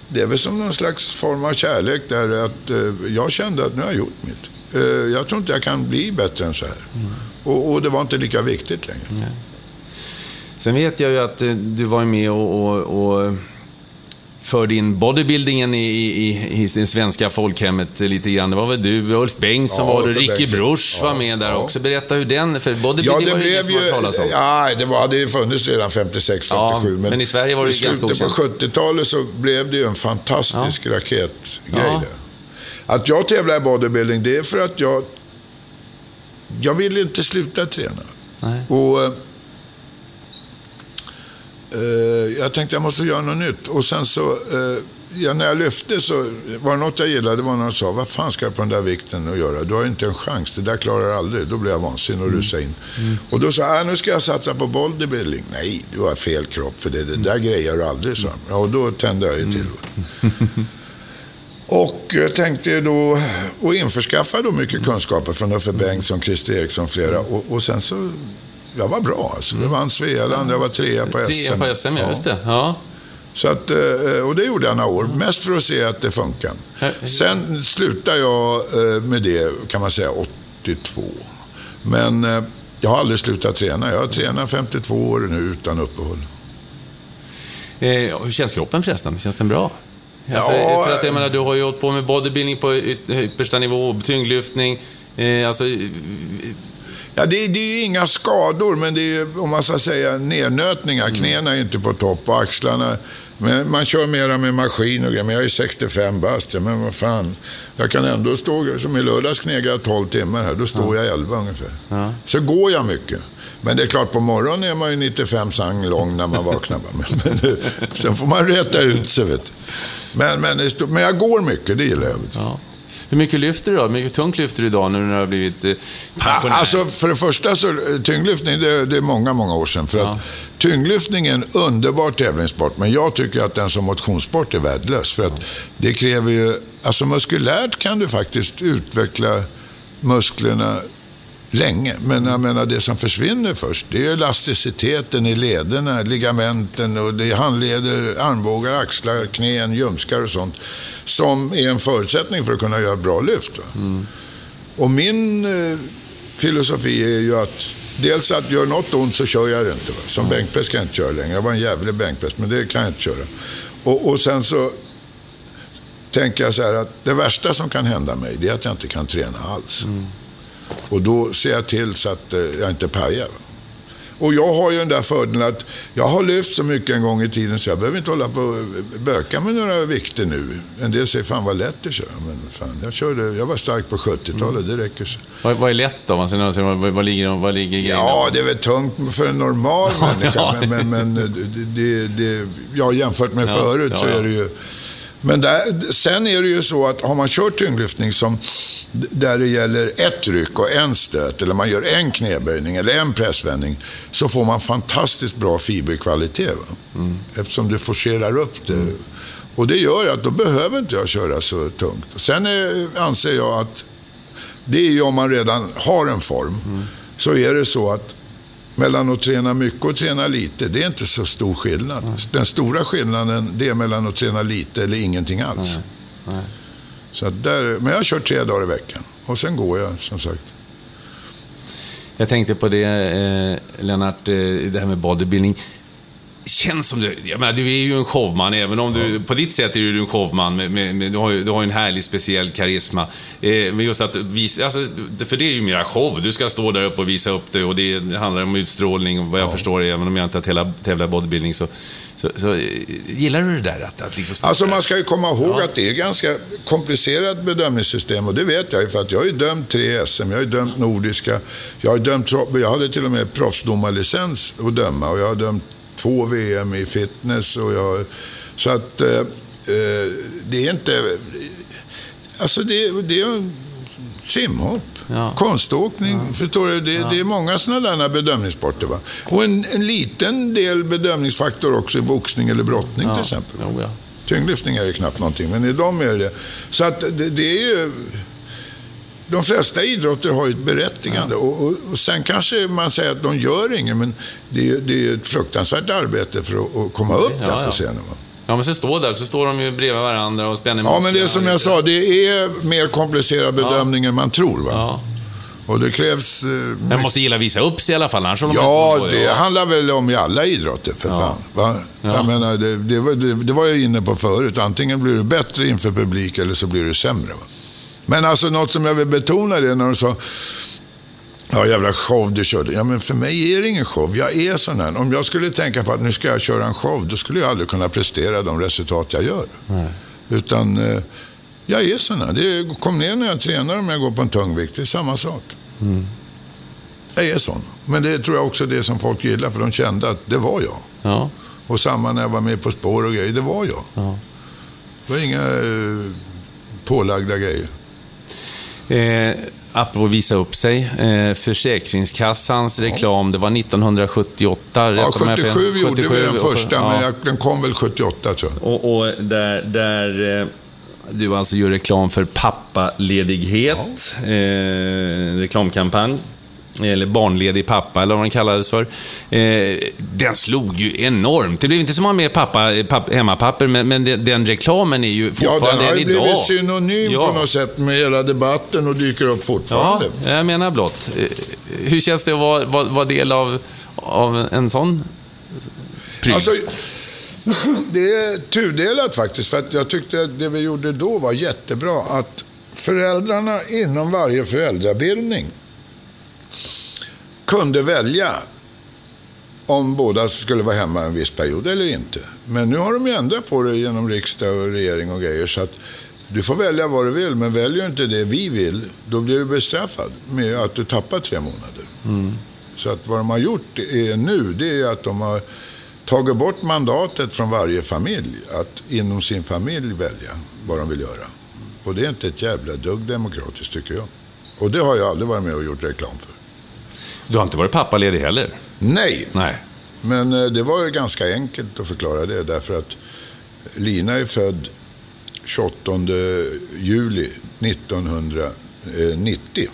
det är väl som någon slags form av kärlek där att eh, jag kände att nu har jag gjort mitt. Eh, jag tror inte jag kan bli bättre än så här. Mm. Och, och, det var inte lika viktigt längre. Nej. Sen vet jag ju att eh, du var med och, och, och förde in bodybuildingen i, i, i det svenska folkhemmet lite grann. Det var väl du, Ulf Bengtsson ja, var det, Ricky Bruch ja, var med där ja. också. Berätta hur den, för bodybuilding ja, det var ju ingen som hört talas om. Ja, det var, hade ju funnits redan 56, 57. Ja, men, men, i Sverige var det ju ganska okänt. på 70-talet så blev det ju en fantastisk raketgrej där. Att jag tävlar i bodybuilding, det är för att jag jag ville inte sluta träna. Nej. Och eh, eh, Jag tänkte jag måste göra något nytt. Och sen så, eh, ja, när jag lyfte så var det något jag gillade. Var när de sa, vad fan ska jag på den där vikten att göra? Du har inte en chans. Det där klarar jag aldrig. Då blev jag vansinnig och mm. rusade in. Mm. Och då sa jag, nu ska jag satsa på bodybuilding. Nej, du har fel kropp för det. Det där mm. grejer du aldrig, så. Ja, och då tände jag ju till. <laughs> Och tänkte då, och införskaffa då mycket kunskaper från Uffe Bengtsson, Christer Eriksson och flera. Och, och sen så, jag var bra alltså. Jag vann Svealand, jag var trea på SM. Trea på SM, ja. just det. Ja. Så att, eh, och det gjorde jag några år, mest för att se att det funkar. Sen slutade jag eh, med det, kan man säga, 82. Men eh, jag har aldrig slutat träna. Jag har tränat 52 år nu utan uppehåll. hur känns kroppen förresten? Känns den bra? Alltså, ja, för att jag menar, du har ju hållit på med bodybuilding på yppersta nivå, tyngdlyftning. Eh, alltså, Ja, det, det, är ju inga skador, men det är om man ska säga nernötningar. Mm. Knäna är inte på topp och axlarna. Men man kör mera med maskin och grejer. Men jag är 65 bast. Men vad fan. Jag kan ändå stå, som i lördags knegade jag 12 timmar här. Då står ja. jag 11 ungefär. Ja. Så går jag mycket. Men det är klart, på morgonen är man ju 95 sang lång när man vaknar. <laughs> men, men, sen får man rätta ut sig. Vet. Men, men, men jag går mycket, det gillar jag. Ja. Hur mycket lyfter du då? Hur mycket tungt lyfter du idag nu när du har blivit eh, pensionär? Alltså, för det första så, tyngdlyftning, det, det är många, många år sedan. För Ja. att tyngdlyftning är en underbar tävlingssport, men jag tycker att den som motionssport är värdelös. För att det kräver ju, alltså muskulärt kan du faktiskt utveckla musklerna länge. Men jag menar, det som försvinner först, det är elasticiteten i lederna, ligamenten och det är handleder, armbågar, axlar, knän, ljumskar och sånt. Som är en förutsättning för att kunna göra bra lyft. Va? Och min eh, filosofi är ju att dels att gör något ont så kör jag det inte. Va? Som bänkpress kan jag inte köra längre. Jag var en jävlig bänkpress, men det kan jag inte köra. Och, och sen så tänker jag så här att det värsta som kan hända mig, det är att jag inte kan träna alls. Och då ser jag till så att eh, jag inte pajar. Och jag har ju den där fördelen att jag har lyft så mycket en gång i tiden så jag behöver inte hålla på och böka med några vikter nu. En del säger fan vad lätt det kör. Men fan, jag, körde, jag var stark på 70-talet, det räcker så. Vad, vad är lätt då? Man säger, vad, vad, ligger, vad ligger grejerna? Ja, det är väl tungt för en normal <laughs> människa. Men, men, men det, det, ja, jämfört med Ja, förut ja, så är det ju... Men där, sen är det ju så att har man kört tyngdlyftning som, där det gäller ett ryck och en stöt, eller man gör en knäböjning eller en pressvändning, så får man fantastiskt bra fiberkvalitet. Va? Mm. Eftersom du forcerar upp det. Och det gör att då behöver inte jag köra så tungt. Sen är, anser jag att det är ju om man redan har en form. Så är det så att mellan att träna mycket och träna lite, det är inte så stor skillnad. Den stora skillnaden, det är mellan att träna lite eller ingenting alls. Så att där, men jag kör tre dagar i veckan. Och sen går jag, som sagt. Jag tänkte på det, eh, Lennart, eh, det här med bodybuilding. Känns som du, jag menar, du är ju en showman, även om du, på ditt sätt är du en showman, med, med, med, du, har ju, du har ju en härlig speciell karisma. Eh, men just att visa, alltså, för det är ju mera show, du ska stå där uppe och visa upp det och det handlar om utstrålning, och vad jag förstår, även om jag inte har tävlat- i bodybuilding, så, så, så eh, gillar du det där att, att liksom stå Alltså där? man ska ju komma ihåg att det är ganska komplicerat bedömningssystem och det vet jag ju för att jag har ju dömt tre SM, jag har ju dömt nordiska, jag har ju dömt, jag hade till och med proffsdomarlicens att döma och jag har dömt två VM i fitness och jag, så att eh, eh, det är inte, alltså det, det är simhopp. Ja. Konståkning, förstår du? Det, det är många sådana där bedömningssporter. Va? Och en, en liten del bedömningsfaktor också i boxning eller brottning till exempel. Jo, ja. Tyngdlyftning är det knappt någonting, men i dem är det. Så att det, det är ju... De flesta idrotter har ju ett berättigande. Och, och, och sen kanske man säger att de gör inget, men det det är ett fruktansvärt arbete för att, att komma upp Ja, där ja. på scenen. Ja, men så står där, så står de ju bredvid varandra och spänner Ja, men det är musklerna. som jag sa, det är mer komplicerad bedömning än man tror. Va? Ja. Och det krävs... Eh, Men måste gilla att visa upp sig i alla fall, annars de Ja, inte- det handlar väl om i alla idrotter för fan. Va? Jag menar, det, det, var- det, det var jag inne på förut. Antingen blir du bättre inför publik eller så blir du sämre. Va? Men alltså något som jag vill betona det när de sa Ja, jävla show du körde. Ja, men för mig är det ingen show. Jag är sån här. Om jag skulle tänka på att nu ska jag köra en show, då skulle jag aldrig kunna prestera de resultat jag gör. Utan eh, jag är sån här. Det är, kom ner när jag tränar om jag går på en tung vikt. Det är samma sak. Jag är sån. Men det tror jag också det som folk gillar, för de kände att det var jag. Ja. Och samma när jag var med På spår och grejer, det var jag. Det var inga eh, pålagda grejer. Eh, apropå visa upp sig. Eh, Försäkringskassans reklam, det var 1978. Ja, rätta mig om jag har fel. 77 gjorde vi 77, den och- första, ja. men jag, den kom väl 78 tror jag. Och, och där, där eh, du alltså gör reklam för pappaledighet. Eh, reklamkampanj. Eller barnledig pappa, eller vad den kallades för. Eh, den slog ju enormt. Det blev inte så många mer pappa, papp, hemmapapper, men, men den, den reklamen är ju Ja, fortfarande den har ju idag. blivit synonym Ja. på något sätt med hela debatten och dyker upp Ja, fortfarande. jag menar blott. Eh, Hur känns det att vara, vara, vara del av, av en sån pryl? Alltså, <clears throat> det är tudelat faktiskt. För att jag tyckte att det vi gjorde då var jättebra. Att föräldrarna inom varje föräldrabildning kunde välja om båda skulle vara hemma en viss period eller inte. Men nu har de ju ändrat på det genom riksdag och regering och grejer. Så att du får välja vad du vill, men väljer du inte det vi vill, då blir du bestraffad med att du tappar tre månader. Så att vad de har gjort är nu, det är att de har tagit bort mandatet från varje familj att inom sin familj välja vad de vill göra. Och det är inte ett jävla dugg demokratiskt tycker jag. Och det har jag aldrig varit med och gjort reklam för. Du har inte varit pappaledig heller? Nej, Nej. men eh, det var ganska enkelt att förklara det därför att Lina är född 28 juli 1990.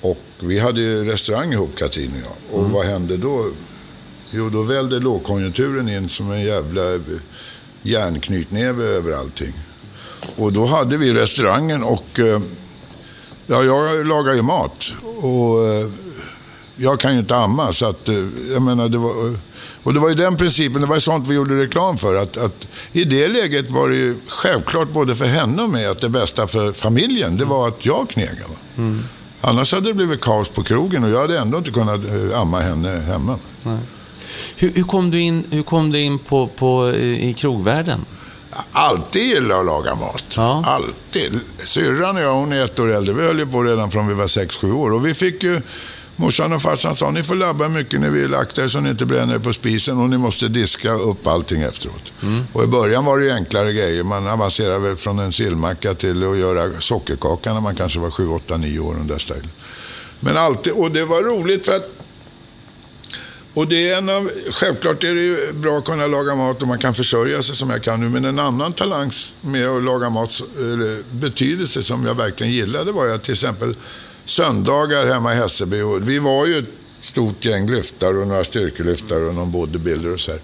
Och vi hade ju restaurang ihop, Katrin och jag. Och vad hände då? Jo, då välde lågkonjunkturen in som en jävla eh, järnknytnäve över allting. Och då hade vi restaurangen och eh, ja, jag lagar ju mat. Och eh, jag kan ju inte amma, så att eh, jag menar, det var... eh, Och det var ju den principen, det var ju sånt vi gjorde reklam för. Att, att I det läget var det ju självklart både för henne och mig att det bästa för familjen, det var att jag knegade. va. Annars hade det blivit kaos på krogen och jag hade ändå inte kunnat amma henne hemma. Hur, hur kom du in, hur kom du in på, på, i krogvärlden? Alltid gillar att laga mat. Ja. Alltid. Syrran och jag, hon är ett år äldre. Vi höll ju på redan från vi var 6-7 år. Och vi fick ju, morsan och farsan sa, ni får labba mycket när vi är lagt er så ni inte bränner er på spisen och ni måste diska upp allting efteråt. Och i början var det ju enklare grejer. Man avancerade väl från en sillmacka till att göra sockerkaka när man kanske var 7, 8, 9 år. Den där stilen. Men alltid, och det var roligt för att och det är en av, självklart är det ju bra att kunna laga mat och man kan försörja sig som jag kan nu. Men en annan talang med att laga mat, betydelse som jag verkligen gillade var jag att till exempel söndagar hemma i Hässelby. Och vi var ju ett stort gäng lyftare och några styrkelyftare och någon bodybuilder och så här.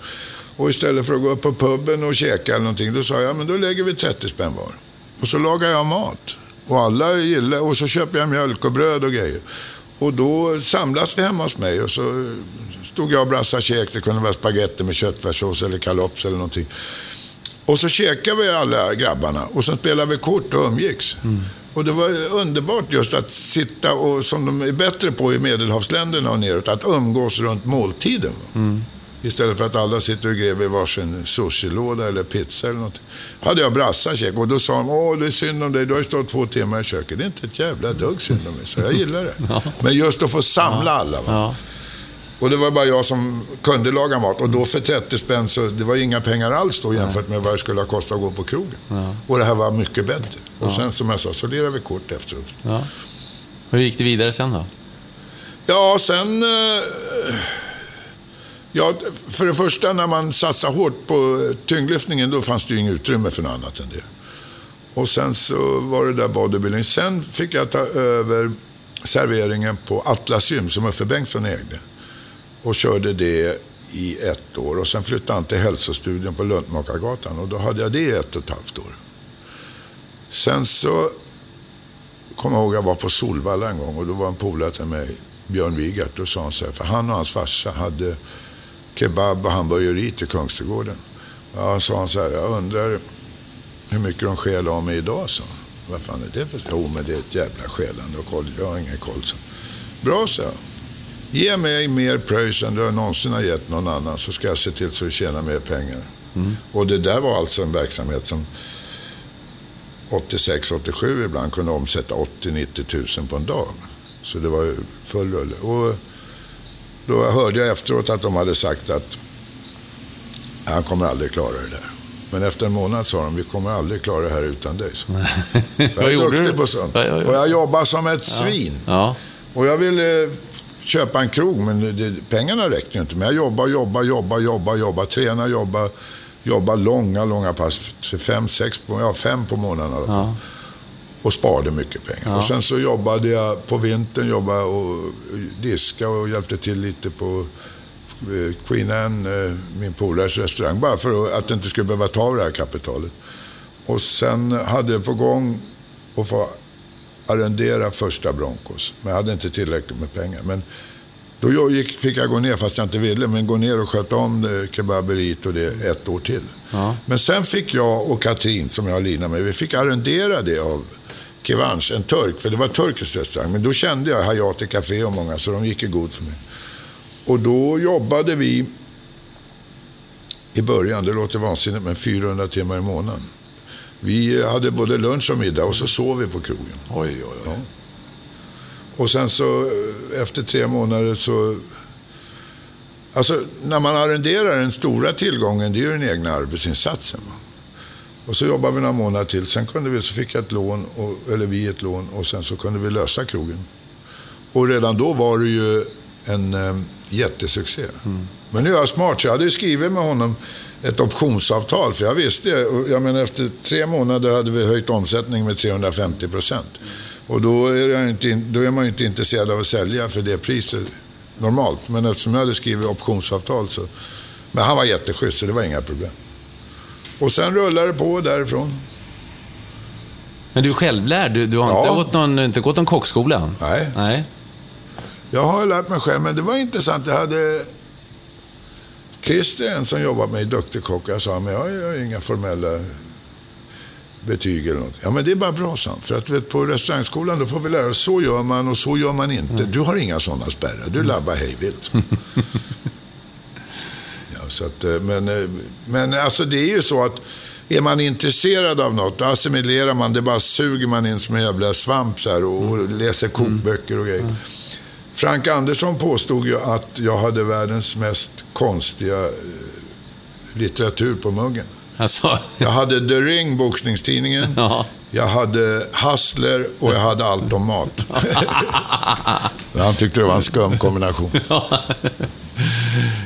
Och istället för att gå upp på puben och käka eller någonting, då sa jag, men då lägger vi 30 spänn var. Och så lagar jag mat. Och alla gillar, och så köper jag mjölk och bröd och grejer. Och då samlas vi hemma hos mig och så stod jag och brassade käk. Det kunde vara spagetti med köttfärssås eller kalops eller någonting. Och så käkade vi alla grabbarna och sen spelade vi kort och umgicks. Och det var underbart just att sitta och, som de är bättre på i medelhavsländerna och neråt, att umgås runt måltiden. Istället för att alla sitter och gräver i varsin sushilåda eller pizza eller någonting. Hade jag brassakäk och då sa de, åh det är synd om dig, du har ju stått två timmar i köket. Det är inte ett jävla dugg synd om mig, så jag gillar det. <laughs> Men just att få samla alla. Va? Ja. Och det var bara jag som kunde laga mat. Och då för 30 spänn så det var inga pengar alls då jämfört med vad det skulle ha kostat att gå på krogen. Och det här var mycket bättre. Och sen som jag sa, så lirade vi kort efteråt. Ja. Hur gick det vidare sen då? Ja, sen... eh, Ja, för det första när man satsar hårt på tyngdlyftningen då fanns det ju inget utrymme för något annat än det. Och sen så var det där bodybuilding. Sen fick jag ta över serveringen på Atlas Gym som Uffe Bengtsson ägde. Och körde det i ett år. Och sen flyttade han till hälsostudion på Luntmakargatan och då hade jag det i ett och ett halvt år. Sen så kommer jag ihåg jag var på Solvalla en gång och då var en polare till mig, Björn Wigert, då sa han så här, för han och hans farsa hade kebab och hamburgeri till Kungsträdgården. Ja, sa han så här, jag undrar hur mycket de skäl av mig idag, så. Vad fan är det för... Jo, men det är ett jävla skälande och koll. Jag har ingen koll, så. Bra, så jag. Ge mig mer pröjs än du någonsin har gett någon annan så ska jag se till så du tjänar mer pengar. Och det där var alltså en verksamhet som 86-87 ibland kunde omsätta 80-90 tusen på en dag. Så det var full rulle. Och då hörde jag efteråt att de hade sagt att han kommer aldrig klara det där. Men efter en månad sa de, vi kommer aldrig klara det här utan dig. Så. <laughs> För jag är duktig du? på sånt. Ja, ja, ja. Och jag jobbar som ett svin. Ja. Och jag ville köpa en krog, men det, pengarna räckte ju inte. Men jag jobbar, jobbar, jobbar, jobbar, jobbar, tränar, jobbar, jobbar långa, långa pass. Fem, sex, ja, fem på månaden i alla fall. Och sparade mycket pengar. Och sen så jobbade jag på vintern, jobbade och diska och hjälpte till lite på eh, Queen Anne, eh, min polares restaurang. Bara för att det inte skulle behöva ta av det här kapitalet. Och sen hade jag på gång att få arrendera första Broncos. Men jag hade inte tillräckligt med pengar. Men då jag gick, fick jag gå ner, fast jag inte ville, men gå ner och sköta om kebaberiet och det ett år till. Men sen fick jag och Katrin, som jag har linat med, vi fick arrendera det av Kivanch, en turk, för det var turkisk restaurang. Men då kände jag Hayati Café och många, så de gick i god för mig. Och då jobbade vi i början, det låter vansinnigt, men 400 timmar i månaden. Vi hade både lunch och middag och så sov vi på krogen. Oj, oj, oj. Och sen så eh, efter tre månader så... Alltså när man arrenderar den stora tillgången, det är ju den egna arbetsinsatsen. Och så jobbade vi några månader till. Sen kunde vi, så fick jag ett lån, och, eller vi ett lån, och sen så kunde vi lösa krogen. Och redan då var det ju en eh, jättesuccé. Mm. Men nu är jag smart, så jag hade skrivit med honom ett optionsavtal. För jag visste, jag menar efter tre månader hade vi höjt omsättningen med 350 procent. Och då är, inte, då är man ju inte intresserad av att sälja för det priset normalt. Men eftersom jag hade skrivit optionsavtal så... Men han var jätteschysst, så det var inga problem. Och sen rullade det på därifrån. Men du är självlärd? Du, du har ja. inte, gått någon, inte gått någon kockskola? Nej. Nej. Jag har lärt mig själv, men det var intressant. Jag hade Christer, en som jobbar med duktig kock. Jag sa, men jag har inga formella betyg eller något. Ja, men det är bara bra, sant. För att vet, på restaurangskolan då får vi lära oss, så gör man och så gör man inte. Mm. Du har inga sådana spärrar. Du labbar hejvilt. <laughs> ja, så att, eh, men, eh, men alltså det är ju så att är man intresserad av något, då assimilerar man det, bara suger man in som en jävla svamp så här, och, och läser kokböcker och grejer. Mm. Frank Andersson påstod ju att jag hade världens mest konstiga eh, litteratur på muggen. Alltså. Jag hade The Ring, boxningstidningen. Ja. Jag hade Hustler och jag hade allt om mat. <laughs> Han tyckte det var en skum kombination. Ja,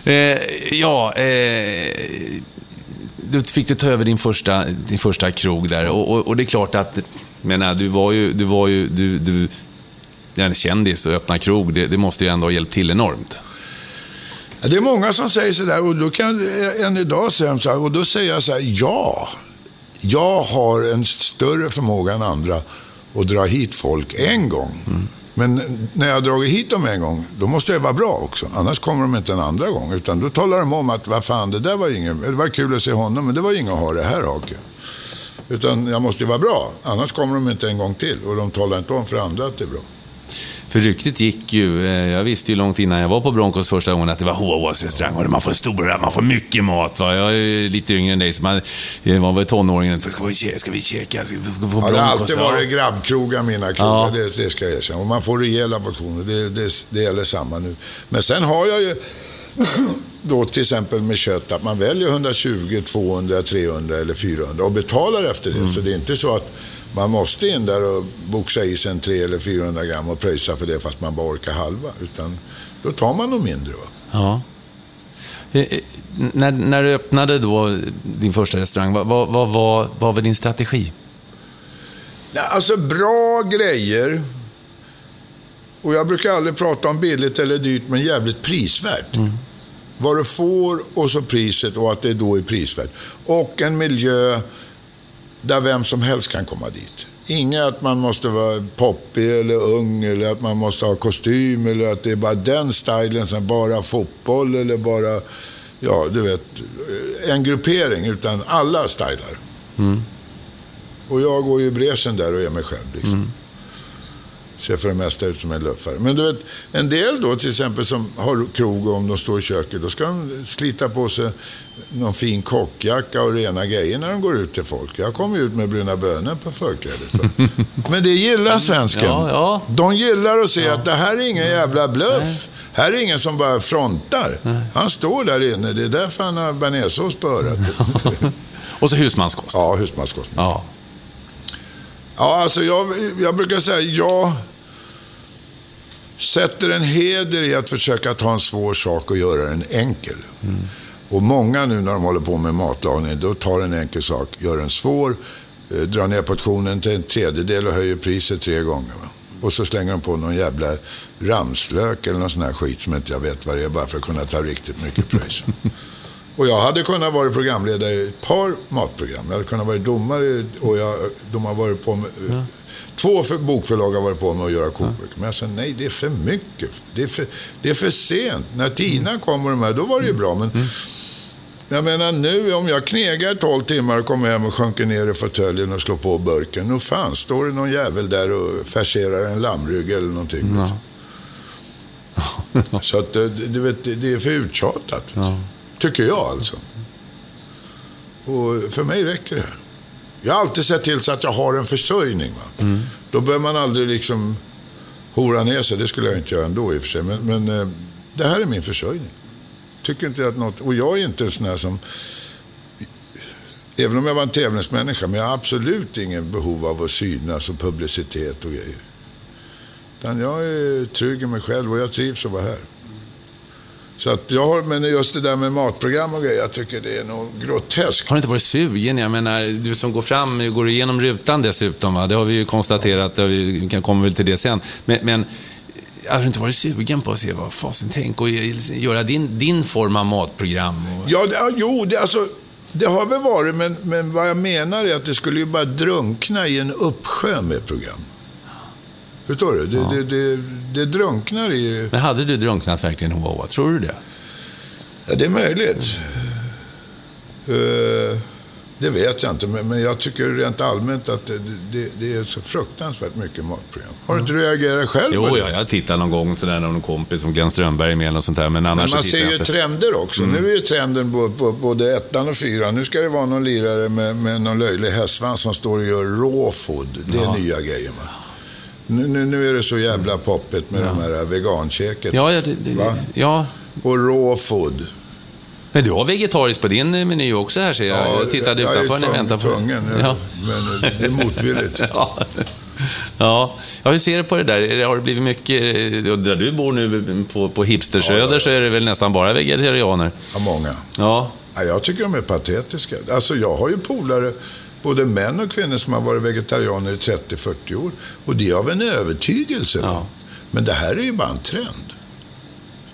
eh, ja eh, du fick du ta över din första, din första krog där. Och, och, och det är klart att, menar, du var ju, du var ju, du, du, en kändis och öppna krog, det, det måste ju ändå ha hjälpt till enormt. Det är många som säger sådär och då kan än idag säga så här, och då säger jag så här, ja. Jag har en större förmåga än andra att dra hit folk en gång. Mm. Men när jag har dragit hit dem en gång, då måste jag vara bra också. Annars kommer de inte en andra gång. Utan då talar de om att, vad fan, det där var inget, det var kul att se honom, men det var inget att ha det här haket. Utan jag måste vara bra, annars kommer de inte en gång till. Och de talar inte om för andra att det är bra. För ryktet gick ju, eh, jag visste ju långt innan jag var på Broncos första gången att det var HHs restaurang och man får stora, man får mycket mat. Va? Jag är lite yngre än dig, så man jag var väl tonåringen. Ska vi? Ska vi käka? Ska vi på Broncos? Ja, det har alltid varit grabbkrogar, mina krogar. Ja. Det, det, ska jag erkänna. Och man får rejäla portioner. Det, det, det gäller samma nu. Men sen har jag ju <coughs> då till exempel med kött att man väljer 120, 200, 300 eller 400 och betalar efter det. Mm. Så det är inte så att man måste in där och boxa i sig en 300 eller 400 gram och pröjsa för det fast man bara orkar halva. Utan då tar man nog mindre. Va? Ja. Eh, eh, när, när du öppnade då din första restaurang, vad, vad, vad, vad, vad var din strategi? Alltså bra grejer. Och jag brukar aldrig prata om billigt eller dyrt, men jävligt prisvärt. Mm. Vad du får och så priset och att det då är prisvärt. Och en miljö där vem som helst kan komma dit. Inget att man måste vara poppig eller ung eller att man måste ha kostym eller att det är bara den stilen som bara fotboll eller bara, ja du vet, en gruppering utan alla stilar. Mm. Och jag går ju i bräschen där och är mig själv liksom. Mm ser för det mesta ut som en luffare. Men du vet, en del då till exempel som har krog och om de står i köket, då ska de slita på sig någon fin kockjacka och rena grejer när de går ut till folk. Jag kommer ut med bruna bönor på förklädet. <laughs> Men det gillar svensken. Ja, ja. De gillar att se ja. att det här är ingen jävla bluff. Nej. Här är ingen som bara frontar. Nej. Han står där inne. Det är därför han har bearnaisesås på örat. <laughs> och så husmanskost. Ja, husmanskost. Ja. Ja, alltså jag, jag brukar säga, ja sätter en heder i att försöka ta en svår sak och göra den enkel. Mm. Och många nu när de håller på med matlagning, då tar en enkel sak, gör den svår, eh, drar ner portionen till en tredjedel och höjer priset tre gånger. Va? Och så slänger de på någon jävla ramslök eller någon sån här skit som inte jag vet vad det är, bara för att kunna ta riktigt mycket pröjs. <laughs> Och jag hade kunnat vara programledare i ett par matprogram. Jag hade kunnat vara domare och jag, de har varit på med, ja. Två för, bokförlag har varit på med att göra kokböcker. Men jag sa nej, det är för mycket. Det är för, det är för sent. När Tina kom och de här, då var det ju bra. Men jag menar nu, om jag knegar 12 timmar och kommer hem och sjunker ner i fåtöljen och slår på burken. Nu fan står det någon jävel där och färserar en lammrygg eller någonting. Ja. Så att, eh, du vet, det är för uttjatat. Ja. Tycker jag alltså. Och för mig räcker det. Jag har alltid sett till så att jag har en försörjning. Mm. Då behöver man aldrig liksom hora ner sig. Det skulle jag inte göra ändå i och för sig. Men, men eh, det här är min försörjning. Tycker inte att något... Och jag är inte en sån här som... Även om jag var en tävlingsmänniska, men jag har absolut ingen behov av att synas och publicitet och grejer. Utan jag är trygg i mig själv och jag trivs att vara här. Så att jag har, men just det där med matprogram och grejer, jag tycker det är nog groteskt. Har du inte varit sugen? Jag menar, du som går fram, går igenom rutan dessutom, va? det har vi ju konstaterat, vi kan komma väl till det sen. Men, men har du inte varit sugen på att se vad fasen tänk och göra din, din form av matprogram? Och... Ja, det, jo, det, alltså, det har väl varit, men, men vad jag menar är att det skulle ju bara drunkna i en uppsjö med program. Förstår du? Det, ja. det, det, det, drunknar i... Men hade du drunknat verkligen Hoa? Tror du det? Ja, det är möjligt. Uh, det vet jag inte, men, men jag tycker rent allmänt att det, det, det, är så fruktansvärt mycket matprogram. Har du inte reagerat själv Jo, ja, jag tittar någon gång sådär när någon kompis som Glenn Strömberg är med eller sånt där. Men, annars men man ser ju inte. trender också. Mm. Nu är ju trenden på, på, både ettan och fyran. Nu ska det vara någon lirare med, med någon löjlig hästsvans som står och gör raw food. Det är ja. nya grejer. Man. Nu, nu, är det så jävla poppigt med ja. de här vegankäket. Ja, ja, det, det, ja. Och raw food. Men du har vegetariskt på din meny också här ser jag. Ja, jag tittade jag utanför när jag väntade på tvungen, ja. Men det är motvilligt. <laughs> ja. Ja. ja, hur ser du på det där? Har det blivit mycket... Där du bor nu på, på hipstersöder ja, så är det väl nästan bara vegetarianer? Ja, många. Ja. ja. Jag tycker de är patetiska. Alltså, jag har ju polare både män och kvinnor som har varit vegetarianer i 30-40 år. Och det är av en övertygelse. Ja. Men det här är ju bara en trend.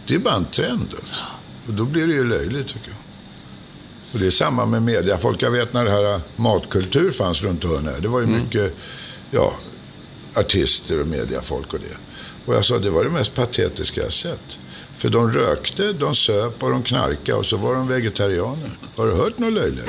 Det är bara en trend. Alltså. Och då blir det ju löjligt, tycker jag. Och det är samma med mediafolk. Jag vet när det här matkultur fanns runt hörnet. Det var ju mm. mycket ja, artister och mediafolk och det. Och jag sa, det var det mest patetiska jag sett. För de rökte, de söp och de knarkade och så var de vegetarianer. Har du hört något löjligt?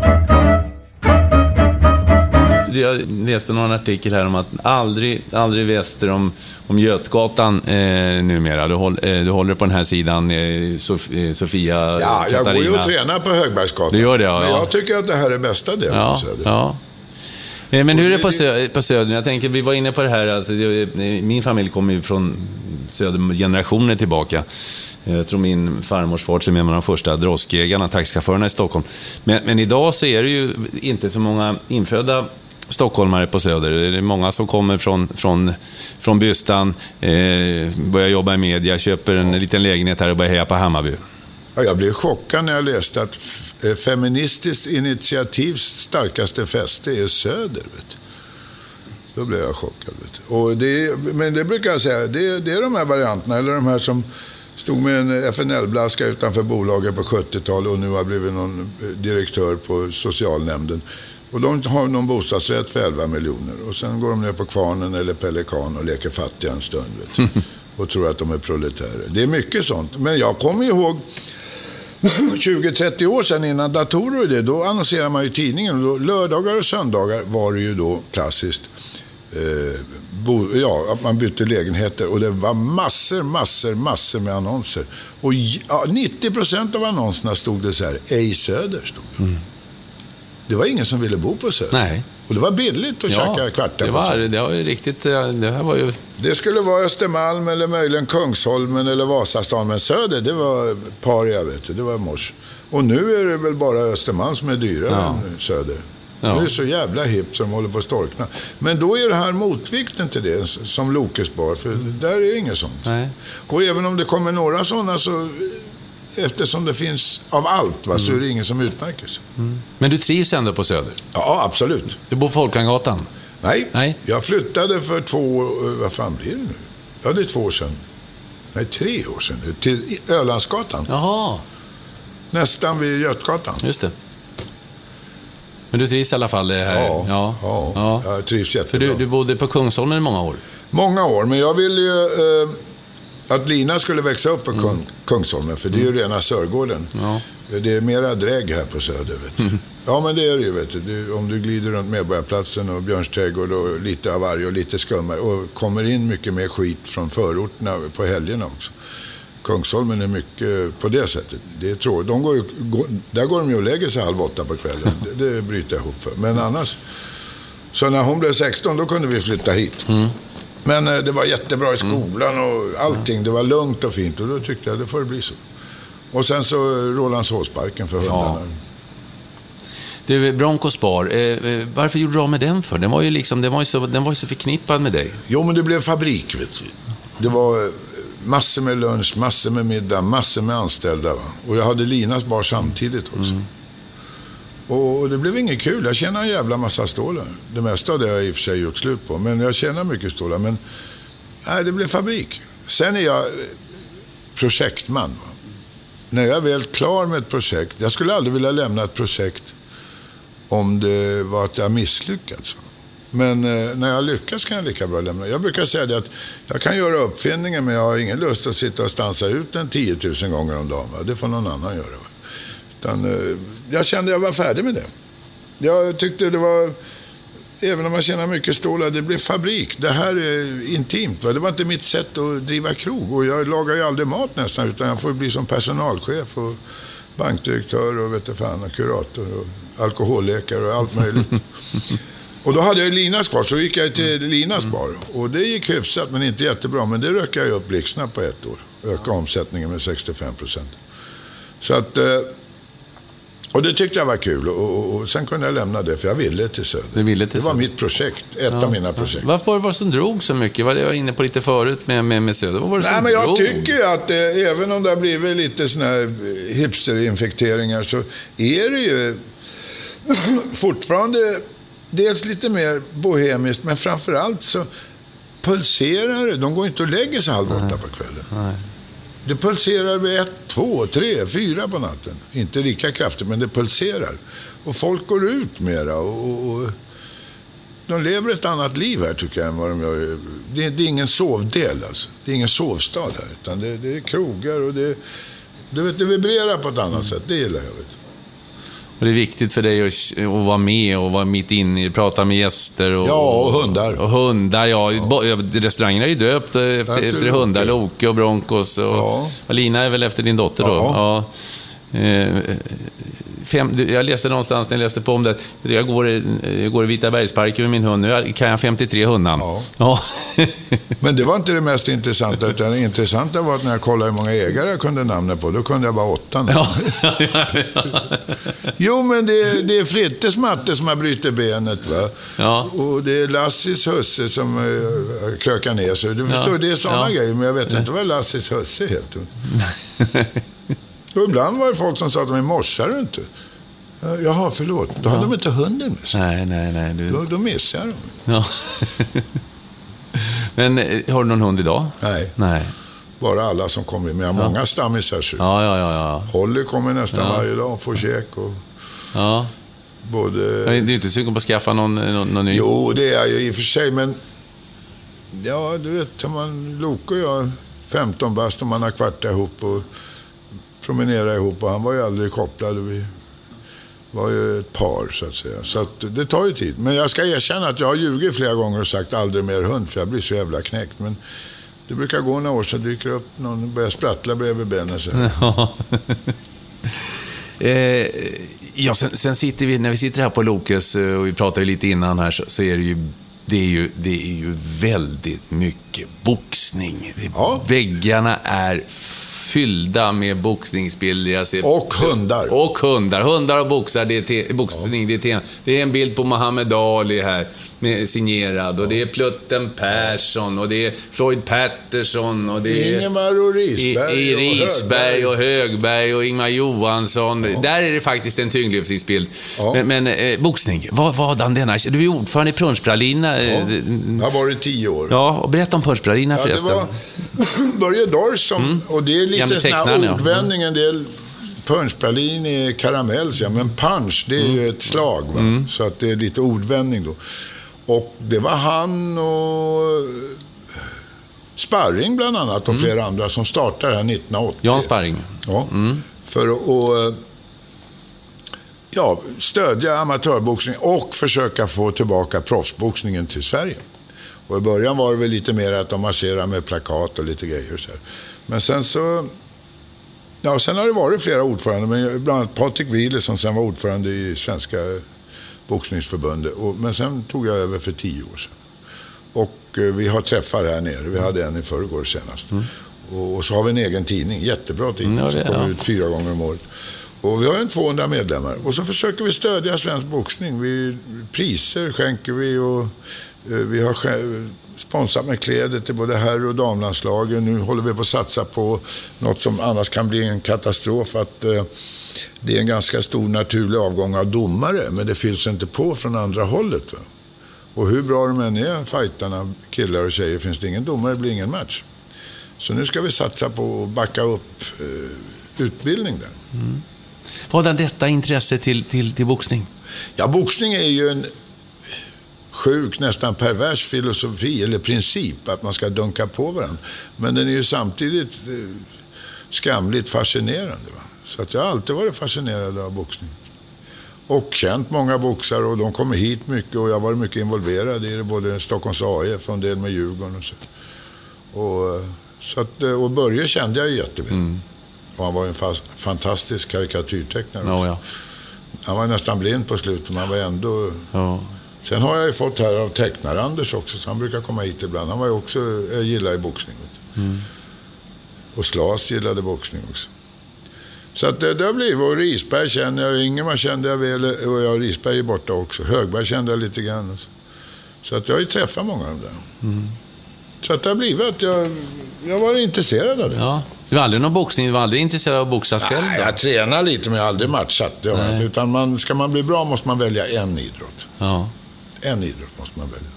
Jag läste någon artikel här om att aldrig, aldrig väster om, om Götgatan eh, numera. Du, håll, eh, du håller på den här sidan, eh, Sof, eh, Sofia, Ja, jag Katarina. går ju och tränar på Högbergsgatan. Du gör det, ja. Men jag tycker att det här är bästa delen ja, på Söder. Ja. Eh, men hur är det på, sö på Söder? Jag tänker, vi var inne på det här, alltså, min familj kommer ju från Söder generationer tillbaka. Jag tror min farmors far är med de första droskägarna, taxichaufförerna i Stockholm. Men, men, idag så är det ju inte så många infödda stockholmare på Söder. Det är många som kommer från, från, från Bystan, eh, börjar jobba i media, köper en liten lägenhet här och börjar heja på Hammarby. Ja, jag blev chockad när jag läste att eh, Feministiskt initiativs starkaste fäste är Söder. Vet. Då blev jag chockad. Vet. Och det, men det brukar jag säga, det, det är de här varianterna, eller de här som stod med en FNL-blaska utanför bolaget på 70-talet och nu har blivit någon eh, direktör på socialnämnden. Och de har någon bostadsrätt för 11 miljoner. Och sen går de ner på Kvarnen eller Pelikan och leker fattiga en stund. Vet du. <laughs> och tror att de är proletärer. Det är mycket sånt. Men jag kommer ihåg <clears throat> 20-30 år sedan innan datorer och det, då annonserade man i tidningen. Och då, lördagar och söndagar var det ju då klassiskt eh, bo, ja, att man bytte lägenheter. Och det var massor, massor, massor med annonser. Och ja, 90 procent av annonserna stod det så här, ej Söder. Stod det. Mm. Det var ingen som ville bo på Söder. Nej. Och det var billigt att Ja, käka kvartar det var, det var ju riktigt... eh, Det här var ju... Det skulle vara Östermalm eller möjligen Kungsholmen eller Vasastan. Men Söder, det var paria, vet du. Det var mors. Och nu är det väl bara Östermalm som är dyrare Ja. än Söder. Ja. Nu är det så jävla hippt som håller på att storkna. Men då är det här motvikten till det som Lokesbar. För där är inget sånt. Nej. Och även om det kommer några sådana så eftersom det finns av allt va, så är det ingen som utmärker sig. Men du trivs ändå på Söder? Ja, absolut. Du bor på Folkungagatan? Nej, Nej. jag flyttade för två, eh, vad fan blir det nu? Ja, det är två år sedan. Nej, tre år sedan nu. Till Ölandsgatan. Jaha, Nästan vid Götgatan. just det. Men du trivs i alla fall eh, här? Ja, ja. ja. ja. jag trivs För jättebra. du, du bodde på Kungsholmen i många år? Många år, men jag ville ju eh, att Lina skulle växa upp på Kung, Kungsholmen, för det är ju rena Sörgården. Mm. Ja. Det är mera drägg här på Söder, vet du. Ja, men det är det ju, vet du. du. Om du glider runt Medborgarplatsen och Björns trädgård och lite av varje och lite skummar och kommer in mycket mer skit från förorterna på helgerna också. Kungsholmen är mycket på det sättet. Det är tråkigt. De går ju, går, där går de ju och lägger sig halv åtta på kvällen. <laughs> Det, det bryter jag ihop för. Men annars. Så när hon blev 16 då kunde vi flytta hit. Men eh, det var jättebra i skolan och allting. Det var lugnt och fint och då tyckte jag det får det bli så. Och sen så eh, Rålambshovsparken för hundarna. Du, Broncos bar, eh, eh, varför gjorde du av med den för? Den var ju, liksom, den var ju, så, den var ju så förknippad med dig. Jo, men det blev fabrik, vet du. Det var eh, massor med lunch, massor med middag, massor med anställda. Va? Och jag hade Linas bar samtidigt också. Och det blev inget kul. Jag tjänade en jävla massa stålar. Det mesta av det har jag i och för sig gjort slut på. Men jag tjänade mycket stålar. Men nej, det blev fabrik. Sen är jag eh, projektman. När jag är väl klar med ett projekt. Jag skulle aldrig vilja lämna ett projekt om det var att jag misslyckats. Men eh, när jag lyckas kan jag lika bra lämna. Jag brukar säga det att jag kan göra uppfinningen men jag har ingen lust att sitta och stansa ut den 10 000 gånger om dagen. Va? Det får någon annan göra. Utan, eh, jag kände jag var färdig med det. Jag tyckte det var, även om jag tjänar mycket stålar, det blev fabrik. Det här är intimt. Va? Det var inte mitt sätt att driva krog. Och jag lagar ju aldrig mat nästan, utan jag får bli som personalchef och bankdirektör och vet du fan, och kurator och alkoholläkare och allt möjligt. <laughs> Och då hade jag Linas kvar, så gick jag till Linas bar. Och det gick hyfsat, men inte jättebra. Men det rökade jag upp blixtsnabbt på ett år. Ökade omsättningen med 65 procent. Så att... Och det tyckte jag var kul. Och, och, och sen kunde jag lämna det, för jag ville till Söder. Du ville till det var Söder. mitt projekt. Ett av mina projekt. Varför var det som drog så mycket? Vad jag var inne på lite förut med, med, med Söder. Vad var det som Nej, men jag drog? tycker att eh, även om det har blivit lite såna här eh, hipsterinfekteringar så är det ju <clears throat> fortfarande dels lite mer bohemiskt, men framför allt så pulserar det. De går inte och lägger sig halv åtta på kvällen. Det pulserar vid ett, två, tre, fyra på natten. Inte lika kraftigt, men det pulserar. Och folk går ut mera. Och, och, de lever ett annat liv här tycker jag än vad de gör. Det, det är ingen sovdel alltså. Det är ingen sovstad här. Utan det, det är krogar och det, du vet, det vibrerar på ett annat sätt. Det gillar jag. Vet. Och det är viktigt för dig att, att vara med och vara mitt inne i prata med gäster. Och, Ja, och hundar. Och hundar, ja. Bo- Restaurangen är ju döpt efter, Efter efter hundar. Loke och Broncos. Och, Ja. och Lina är väl efter din dotter då? Ja. Ja. Fem, jag läste någonstans när jag läste på om det. Jag går, i- jag går i Vita bergsparken med min hund. Nu kan jag 53 hundnamn. Ja. Ja. <laughs> Men det var inte det mest intressanta. Utan det intressanta var att när jag kollade hur många ägare jag kunde namnet på, då kunde jag bara åtta. namn. ja. Jo, men det är, det är Frittes matte som har brutit benet. Va? Ja. Och det är Lassis husse som uh, krökar ner sig. Du förstår, det är sådana grejer. Men jag vet inte vad Lassis husse heter. <laughs> och ibland var det folk som sa att de morsar du inte. Ja, Jaha, förlåt. Då hade de inte hunden med sig. Nej, nej, nej. Du... Då, då missar jag dem. Ja. <laughs> Men eh, har du någon hund idag? Nej, Nej. bara alla som kommer in. Men jag har många stammisar. Ja, ja, ja. ja. Holly kommer nästan Ja. varje dag och får käk. Och... ja. Både... Du är inte sugen på att skaffa någon, någon, någon ny? Jo, det är jag ju i och för sig, men... Ja, du vet, man, Loke och jag, 15 bast och man har kvartat ihop och promenerat ihop och han var ju aldrig kopplad. Vi var ju ett par, så att säga. Så att, det tar ju tid. Men jag ska erkänna att jag har ljugit flera gånger och sagt aldrig mer hund, för jag blir så jävla knäckt. Men det brukar gå några år så dyker det upp någon och börjar sprattla bredvid benen. Så. <laughs> Eh, ja, sen, sen, sitter vi, när vi sitter här på Lokes eh, och vi pratade lite innan här, så, så är det ju det är, ju, det är ju väldigt mycket boxning. Ja. Väggarna är fyllda med boxningsbilder. Ser... Och hundar. Och hundar. Hundar och boxar, det är te... boxning. Ja. Det, är te... det är en bild på Muhammad Ali här, med signerad. Och det är Plutten Persson och det är Floyd Patterson och det är... Ingemar och Risberg. I, i Risberg och Högberg och Ingmar Johansson. Ja. Där är det faktiskt en tyngdlyftningsbild. Ja. Men, men eh, boxning, vad var den denna? Du är ordförande i Punschpralina. Ja. Jag har varit tio år. Ja, och berätta om Punschpralina ja, förresten. Det var <laughs> Börje Dorsch som, mm. och det är lite sån här ordvändning. En del punschpralin är karamell, men punch, det är ju ett slag. Va? Mm. Så att det är lite ordvändning då. Och det var han och Sparring bland annat och mm. flera andra som startade här 1980. Jan Sparring. Ja, mm. för att ja, stödja amatörboxning och försöka få tillbaka proffsboxningen till Sverige. Och I början var det väl lite mer att de marscherar med plakat och lite grejer. Så här. Men sen så... Ja, sen har det varit flera ordförande, men bland annat Patrik Wieler som sen var ordförande i Svenska boxningsförbundet. Och, men sen tog jag över för tio år sedan. Och eh, vi har träffar här nere. Vi hade en i förrgår senast. Mm. Och, och, så har vi en egen tidning, jättebra tidning, mm, som kommer ja. ut fyra gånger om året. Och vi har en 200 medlemmar. Och så försöker vi stödja svensk boxning. Vi, priser skänker vi och eh, vi har sponsrat med kläder till både herr och damlandslagen. Nu håller vi på att satsa på något som annars kan bli en katastrof. Att eh, det är en ganska stor naturlig avgång av domare, men det fylls inte på från andra hållet. Va? Och hur bra de än är, fightarna, killar och tjejer, finns det ingen domare blir ingen match. Så nu ska vi satsa på att backa upp eh, utbildning där. Mm. Vad är detta intresse till, till, till boxning? Ja, boxning är ju en sjuk, nästan pervers filosofi eller princip att man ska dunka på varandra. Men den är ju samtidigt eh, skamligt fascinerande. Va? Så att jag har alltid varit fascinerad av boxning. Och känt många boxare och de kommer hit mycket och jag har varit mycket involverad i det. Både Stockholms AIF och en del med Djurgården och så. Och, eh, så att, eh, och Börje kände jag ju jätteväl. Mm. Och han var en fast, fantastisk karikatyrtecknare. Oh, ja. Han var nästan blind på slutet, men han var ändå... Oh. Sen har jag ju fått här av tecknar-Anders också, så han brukar komma hit ibland. Han var ju också, jag gillar ju boxning. Mm. Och Slas gillade boxning också. Så att det, det har blivit, och Risberg känner jag, Ingemar kände jag väl, och jag Risberg är borta också. Högberg kände jag lite grann. Så att jag har ju träffat många av dem där. Mm. Så att det har blivit att jag, jag var intresserad av det. Ja. Du var aldrig någon boxning, du var aldrig intresserad av att boxas själv? Nej, jag tränar lite men jag har aldrig matchat. Det har Utan man, ska man bli bra måste man välja en idrott. Ja. En idrott måste man välja.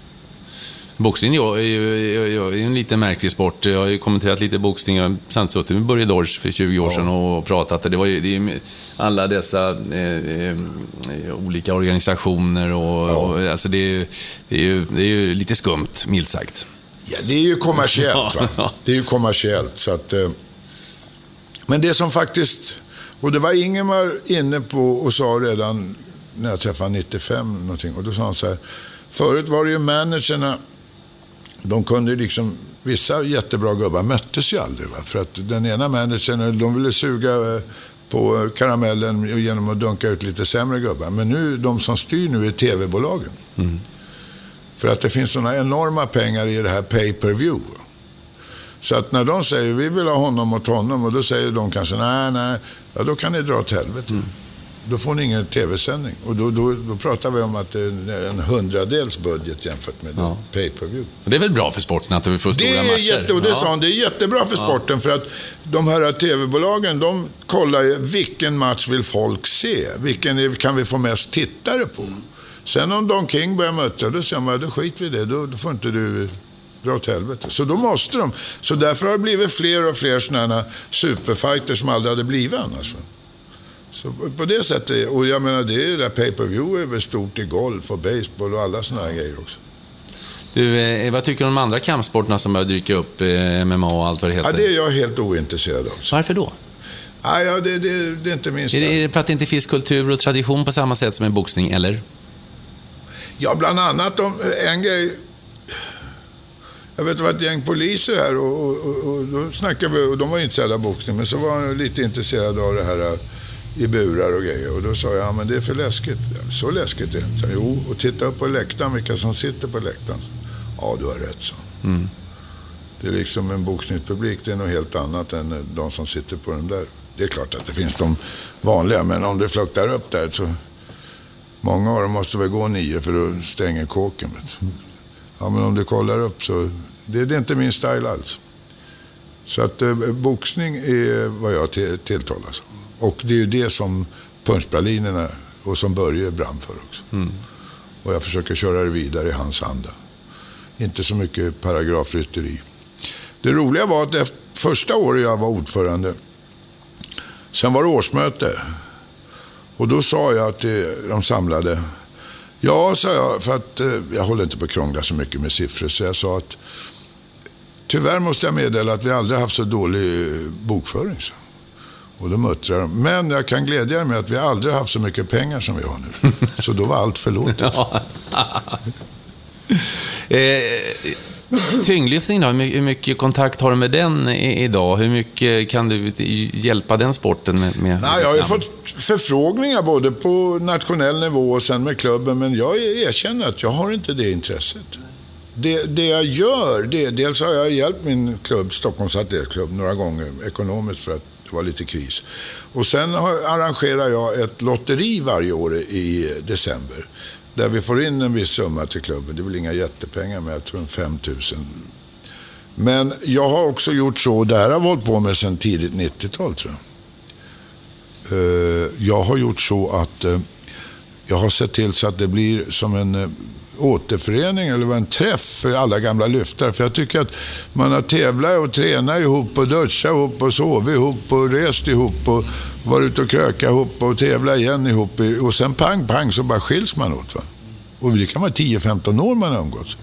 Boxning är ju en lite märklig sport. Jag har ju kommenterat lite boxning. Jag har suttit med Börje Dorsch för 20 år sedan och pratat. Det var ju det är alla dessa eh, eh, olika organisationer och, ja. och alltså det, är, det, är ju, det är ju lite skumt, milt sagt. Ja, det är ju kommersiellt. Va? <laughs> Det är ju kommersiellt. Så att, eh, men det som faktiskt, och det var Ingemar inne på och sa redan när jag träffade 95 någonting. Och då sa han så här, förut var det ju managerna, de kunde liksom, vissa jättebra gubbar möttes ju aldrig. Va? För att den ena managern, de ville suga eh, på karamellen genom att dunka ut lite sämre gubbar. Men nu, de som styr nu är tv-bolagen. Mm. För att det finns sådana enorma pengar i det här pay per view. Så att när de säger vi vill ha honom mot honom och då säger de kanske nej, nej, ja, då kan ni dra åt helvete. Mm. Då får ni ingen tv-sändning. Och då, då, då, pratar vi om att det är en hundradels budget jämfört med ja. pay per view. Det är väl bra för sporten att vi får stora det är matcher? Jätte, och det ja. sa han, det är jättebra för sporten. För att de här tv-bolagen, de kollar ju vilken match vill folk se? Vilken kan vi få mest tittare på? Sen om Don King börjar möta, då säger man, då skiter vi i det. Då, då får inte du dra åt helvete. Så då måste de. Så därför har det blivit fler och fler sådana superfighters som aldrig hade blivit annars. Så på det sättet, och jag menar det är ju där pay per view är väl stort i golf och baseball och alla sådana här grejer också. Du, eh, vad tycker du om de andra kampsporterna som börjar dyka upp? Eh, MMA och allt vad det heter. Ja, det är jag helt ointresserad av. Varför då? Ja, ja, det, det, det är inte minst Är det, är det för att det inte finns kultur och tradition på samma sätt som i boxning, eller? Ja, bland annat om en grej. Jag vet det var ett gäng poliser här och, och, och, och då snackade vi, och de var intresserade av boxning, men så var de lite intresserade av det här i burar och grejer. Och då sa jag, ja men det är för läskigt. Så läskigt är det inte. Jo, och titta upp på läktaren, vilka som sitter på läktaren. Ja, du har rätt, så. Mm. Det är liksom en boxningspublik, det är något helt annat än de som sitter på den där. Det är klart att det finns de vanliga, men om det fluktar upp där så... Många av dem måste väl gå nio för att stänga kåken. Ja, men om du kollar upp så... Det, det är inte min style alls. Så att eh, boxning är vad jag till, tilltalas av. Och det är ju det som punschpralinerna och som Börje brann för också. Mm. Och jag försöker köra det vidare i hans anda. Inte så mycket paragrafrytteri. Det roliga var att det första året jag var ordförande, sen var det årsmöte. Och då sa jag till de samlade, ja, sa jag, för att eh, jag håller inte på att krångla så mycket med siffror, så jag sa att tyvärr måste jag meddela att vi aldrig haft så dålig bokföring. Så. Och då muttrade de, men jag kan glädja er med att vi aldrig haft så mycket pengar som vi har nu. Så då var allt förlåtet. <laughs> eh, tyngdlyftning då, hur mycket, kontakt har du med den idag? Hur mycket kan du hjälpa den sporten med? med Nej, jag har ju fått förfrågningar både på nationell nivå och sen med klubben, men jag erkänner att jag har inte det intresset. Det, det jag gör, det, dels har jag hjälpt min klubb, Stockholms Atletklubb, några gånger ekonomiskt för att det var lite kris. Och sen arrangerar jag ett lotteri varje år i december. Där vi får in en viss summa till klubben. Det är väl inga jättepengar, men jag tror 5 000. Men jag har också gjort så, det här har jag hållit på med sedan tidigt 90-tal tror jag. Eh, jag har gjort så att eh, jag har sett till så att det blir som en eh, återförening eller en träff för alla gamla lyftare. För jag tycker att man har tävlat och tränat ihop och duschat ihop och sovit ihop och rest ihop och varit ute och krökat ihop och tävlat igen ihop. Och sen pang, pang så bara skiljs man åt. Va? Och det kan vara 10-15 år man har umgåtts.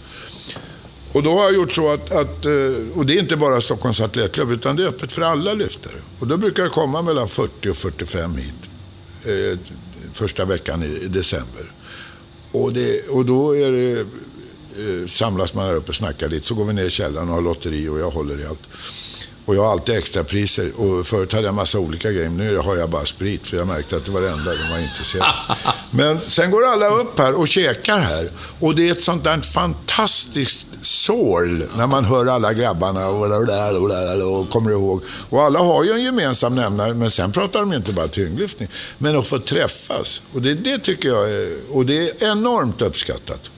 Och då har jag gjort så att, att, eh, och det är inte bara Stockholms Atletklubb, utan det är öppet för alla lyftare. Och då brukar det komma mellan 40 och 45 hit. Eh, första veckan i december. Och, det, och då är det, eh, samlas man här uppe och snackar lite. Så går vi ner i källaren och har lotteri och jag håller i allt. Och jag har alltid extra priser. Och förut hade jag massa olika grejer. Nu har jag bara sprit. För jag märkte att det var det enda de var intresserade <laughs> Men sen går alla upp här och käkar här. Och det är ett sånt där fantastiskt sorl när man hör alla grabbarna och, och, och kommer ihåg. Och alla har ju en gemensam nämnare. Men sen pratar de inte bara tyngdlyftning. Men att få träffas. Och det, det tycker jag är, och det är enormt uppskattat.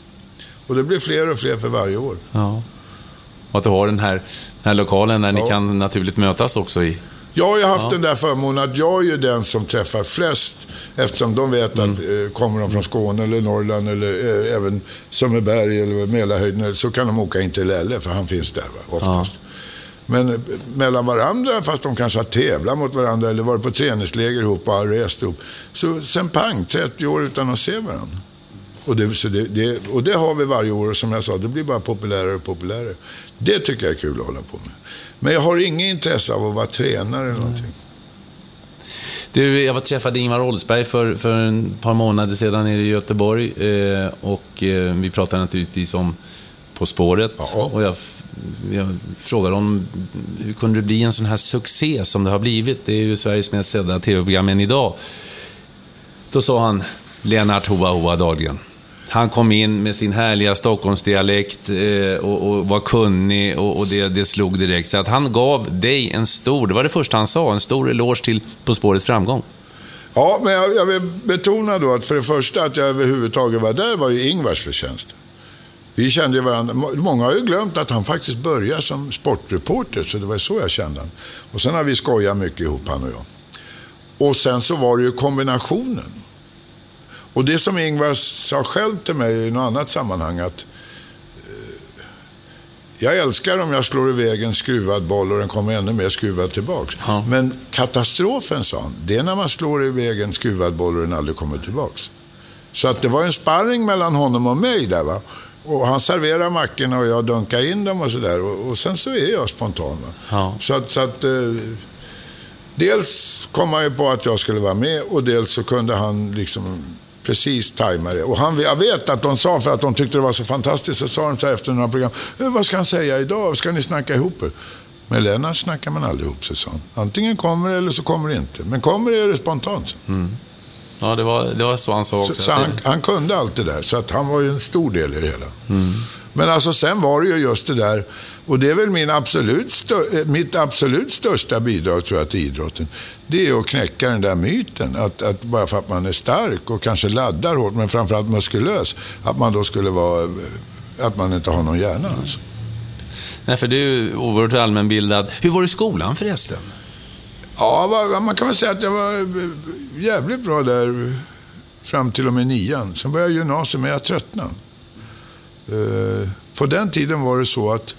Och det blir fler och fler för varje år. Ja. Och att du har den här, här lokalen där Ja. ni kan naturligt mötas också i. Jag har ju haft Ja. den där förmånen att jag är ju den som träffar flest. Eftersom de vet att Mm. eh, kommer de från Skåne eller Norrland eller eh, även Sundbyberg eller Mälarhöjden så kan de åka in till Lelle för han finns där va, oftast. Men eh, mellan varandra, fast de kanske har tävlat mot varandra eller varit på träningsläger ihop och har rest ihop. Så sen pang, 30 år utan att se varandra. Och det, så det, det, och det har vi varje år och som jag sa, det blir bara populärare och populärare. Det tycker jag är kul att hålla på med. Men jag har inget intresse av att vara tränare eller någonting. Du, jag var träffade Ingvar Oldsberg för, för ett par månader sedan nere i Göteborg. Eh, och eh, vi pratade naturligtvis om På spåret. Och jag, jag frågade om hur kunde det bli en sån här succé som det har blivit? Det är ju Sveriges mest sedda tv-program än idag. Då sa han Lennart Hoa Hoa Dahlgren. Han kom in med sin härliga Stockholmsdialekt eh, och, och var kunnig och, och det, det slog direkt. Så att han gav dig en stor, det var det första han sa, en stor eloge till På spårets framgång. Ja, men jag, jag vill betona då att för det första att jag överhuvudtaget var där var ju Ingvars förtjänst. Vi kände ju varandra. Många har ju glömt att han faktiskt började som sportreporter, så det var så jag kände honom. Och sen har vi skojat mycket ihop, han och jag. Och sen så var det ju kombinationen. Och det som Ingvar sa själv till mig i något annat sammanhang, att eh, Jag älskar om jag slår iväg en skruvad boll och den kommer ännu mer skruvad tillbaks. Ja. Men katastrofen, sa han, det är när man slår iväg en skruvad boll och den aldrig kommer tillbaks. Så att det var en sparring mellan honom och mig där. Va? Och han serverar mackorna och jag dunkar in dem och sådär. Och, och sen så är jag spontan. Ja. Så att, så att eh, dels kom han ju på att jag skulle vara med och dels så kunde han liksom precis tajma det. Och han, jag vet att de sa, för att de tyckte det var så fantastiskt, så sa de så här efter några program, eh, vad ska han säga idag? Ska ni snacka ihop er? Med Lennart snackar man aldrig ihop sig, sa han. Antingen kommer det eller så kommer det inte. Men kommer det är det spontant. Mm. Ja, det var, det var så han sa också. Så, så han, han, kunde allt det där, så att han var ju en stor del i det hela. Mm. Men alltså sen var det ju just det där, och det är väl min absolut eh, mitt absolut största bidrag tror jag till idrotten. Det är att knäcka den där myten, att, att bara för att man är stark och kanske laddar hårt, men framförallt muskulös, att man då skulle vara, eh, att man inte har någon hjärna alltså. Nej, för du är ju oerhört allmänbildad. Hur var det i skolan förresten? Ja, man kan väl säga att jag var eh, jävligt bra där fram till och med nian. Sen började jag gymnasiet, men jag tröttnade. Eh, på den tiden var det så att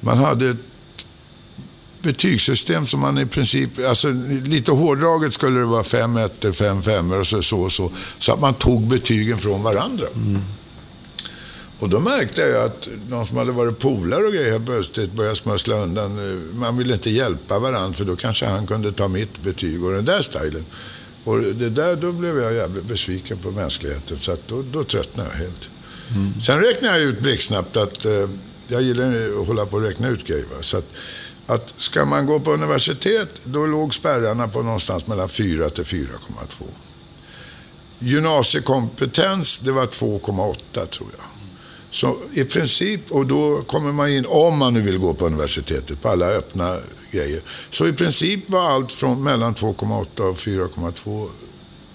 man hade ett betygssystem som man i princip, alltså lite hårdraget skulle det vara fem ettor, fem femmor och så, så och så. Så att man tog betygen från varandra. Mm. Och då märkte jag att de som hade varit polare och grejer plötsligt började smussla undan. Man ville inte hjälpa varandra för då kanske han kunde ta mitt betyg och den där stilen. Och det där, då blev jag jävligt besviken på mänskligheten så att då, då tröttnade jag helt. Mm. Sen räknade jag ut blixtsnabbt att eh, jag gillar att hålla på och räkna ut grejer. Så att, att ska man gå på universitet, då låg spärrarna på någonstans mellan 4 till 4,2. Gymnasiekompetens, det var 2,8 tror jag. Så i princip, och då kommer man in, om man nu vill gå på universitetet, på alla öppna grejer. Så i princip var allt från mellan 2,8 och 4,2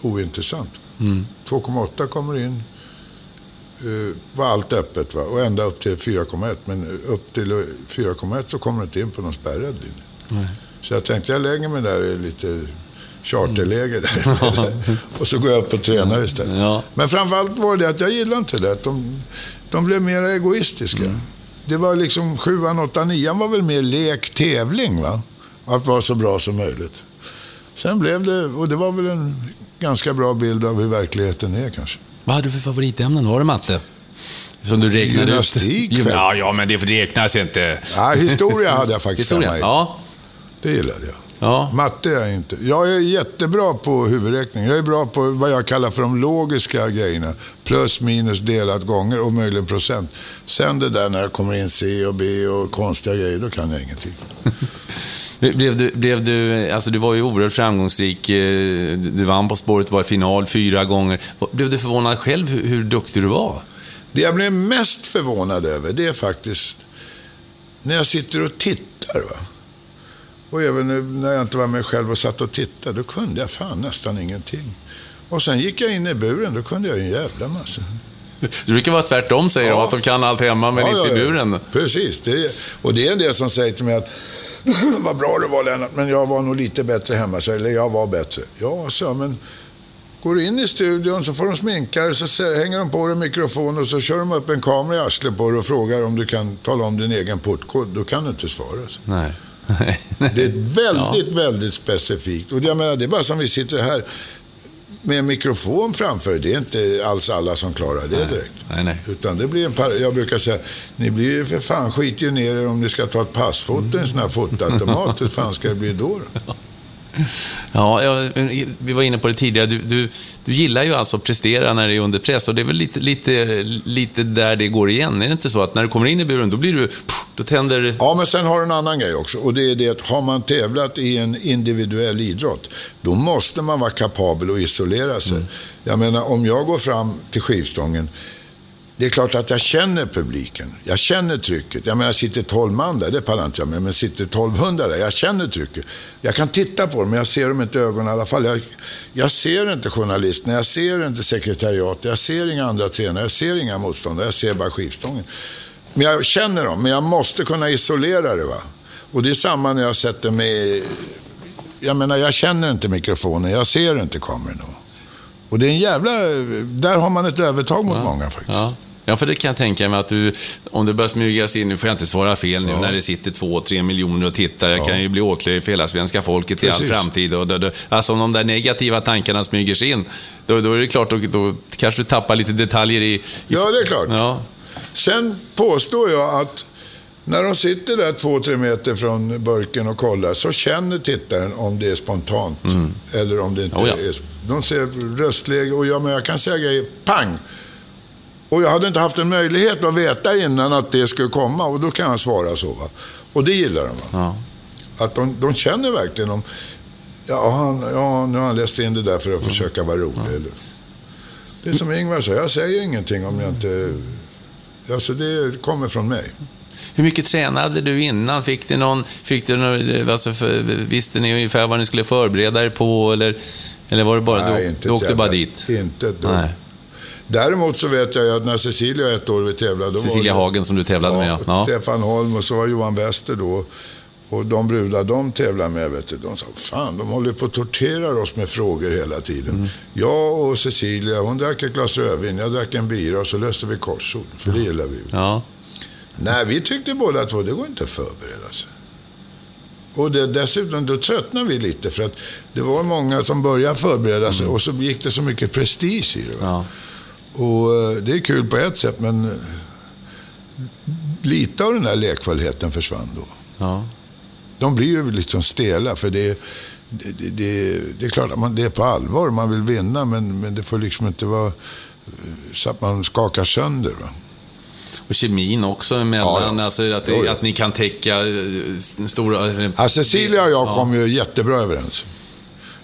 ointressant. Mm. 2,8 kommer in, var allt öppet. Va? Och ända upp till 4,1. Men upp till 4,1 så kommer du inte in på någon spärrad linje. Så jag tänkte jag lägger mig där i lite charterläge där. <laughs> <laughs> och så går jag upp och tränar istället. Ja. Men framförallt var det att jag gillade inte det. De, de blev mer egoistiska. Mm. Det var liksom sjuan, åttan, nian var väl mer lek, tävling. Va? Att vara så bra som möjligt. Sen blev det, och det var väl en ganska bra bild av hur verkligheten är kanske. Vad hade du för favoritämnen? Var det matte? Som du räknade Gymnastik. ut. Ja, ja, men det räknas inte. Ja, historia hade jag faktiskt historia. Ja. Det gillade jag. Ja. Matte är jag inte. Jag är jättebra på huvudräkning. Jag är bra på vad jag kallar för de logiska grejerna. Plus, minus, delat, gånger och möjligen procent. Sen det där när det kommer in C och B och konstiga grejer, då kan jag ingenting. <laughs> Blev du, blev du, alltså du var ju oerhört framgångsrik. Eh, du vann På spåret, var i final fyra gånger. Blev du förvånad själv hur, hur duktig du var? Det jag blev mest förvånad över, det är faktiskt när jag sitter och tittar. Va? Och även när jag inte var med själv och satt och tittade, då kunde jag fan nästan ingenting. Och sen gick jag in i buren, då kunde jag en jävla massa. Det brukar vara tvärtom, säger ja. de, att de kan allt hemma men ja, inte i buren. Precis, det är, och det är en del som säger till mig att <laughs> vad bra du var Lennart, men jag var nog lite bättre hemma. Så, eller jag var bättre. Ja, så men går du in i studion så får de sminka dig, så hänger de på dig mikrofon och så kör de upp en kamera i arslet på dig och frågar om du kan tala om din egen portkod. Då kan du inte svara. Nej. Det är väldigt, ja. väldigt specifikt. Och jag menar, det är bara som vi sitter här med en mikrofon framför. Det är inte alls alla som klarar det direkt. Nej, nej. Utan det blir en par jag brukar säga, ni blir ju för fan skit ner er om ni ska ta ett passfoto i en sån här fotoautomat. Hur fan ska det bli då? då? <laughs> <laughs> Ja, ja, vi var inne på det tidigare. Du, du, du gillar ju alltså att prestera när det är under press och det är väl lite, lite, lite där det går igen. Är det inte så att när du kommer in i buren, då blir du... Då tänder... Ja, men sen har du en annan grej också. Och det är det att har man tävlat i en individuell idrott, då måste man vara kapabel att isolera sig. Mm. Jag menar, om jag går fram till skivstången det är klart att jag känner publiken. Jag känner trycket. Jag menar, sitter 12 man där, det pallar inte jag med. Men sitter 1200 där, jag känner trycket. Jag kan titta på dem, men jag ser dem inte i ögonen i alla fall. Jag, jag ser inte journalisterna, jag ser inte sekretariatet, jag ser inga andra tränare, jag ser inga motståndare, jag ser bara skivstången. Men jag känner dem, men jag måste kunna isolera det. Va? Och det är samma när jag sätter mig... Jag menar, jag känner inte mikrofonen, jag ser inte kameran. Och det är en jävla... Där har man ett övertag mot ja. många faktiskt. Ja. Ja, för det kan jag tänka mig att du, om det börjar smygas in, nu får jag inte svara fel nu, Ja. när det sitter två, tre miljoner och tittar. Jag kan ju bli åtlöjd för hela svenska folket i all Precis. framtid. Och då, då, alltså om de där negativa tankarna smyger sig in, då, då är det klart, då, då kanske du tappar lite detaljer i... i Ja, det är klart. Ja, Sen påstår jag att när de sitter där två, tre meter från burken och kollar så känner tittaren om det är spontant eller om det inte Oh ja. är. De ser röstläge och jag, men jag kan säga grejer, pang! Och jag hade inte haft en möjlighet att veta innan att det skulle komma och då kan jag svara så. Va? Och det gillar de. Ja. Att de, de känner verkligen om, ja, han, ja, nu har han läst in det där för att försöka vara rolig. Eller. Det är som Ingvar sa, jag säger ingenting om jag inte... Alltså det kommer från mig. Hur mycket tränade du innan? Fick du någon, fick du någon, alltså för, visste ni ungefär vad ni skulle förbereda er på? Eller, eller var det bara, Nej, du, inte du åkte ett bara jävla- dit? Inte dugg. Nej. Däremot så vet jag att när Cecilia ett år vi tävlade... Då Cecilia var det, Hagen som du tävlade med, ja. ja. Stefan Holm och så var Johan Wester då. Och de brudar de tävlar med, vet du, de sa, fan, de håller på att tortera oss med frågor hela tiden. Mm. Jag och Cecilia, hon drack ett glas rödvin, jag drack en bira och så löste vi korsord. För det gillar vi. ja. Nej, vi tyckte båda två, det går inte att förbereda sig. Och det, dessutom, då tröttnade vi lite för att det var många som började förbereda sig och så gick det så mycket prestige i det. Mm. Ja. Och eh, det är kul på ett sätt, men eh, lite av den där lekfullheten försvann då. ja. De blir ju liksom stela, för det, det, det, det, det är klart att man, det är på allvar, man vill vinna, men, men det får liksom inte vara eh, så att man skakar sönder. Va? Och kemin också emellan, Ja. Alltså att, att ni kan täcka eh, stora... Ja, Cecilia och jag Ja. kom ju jättebra överens.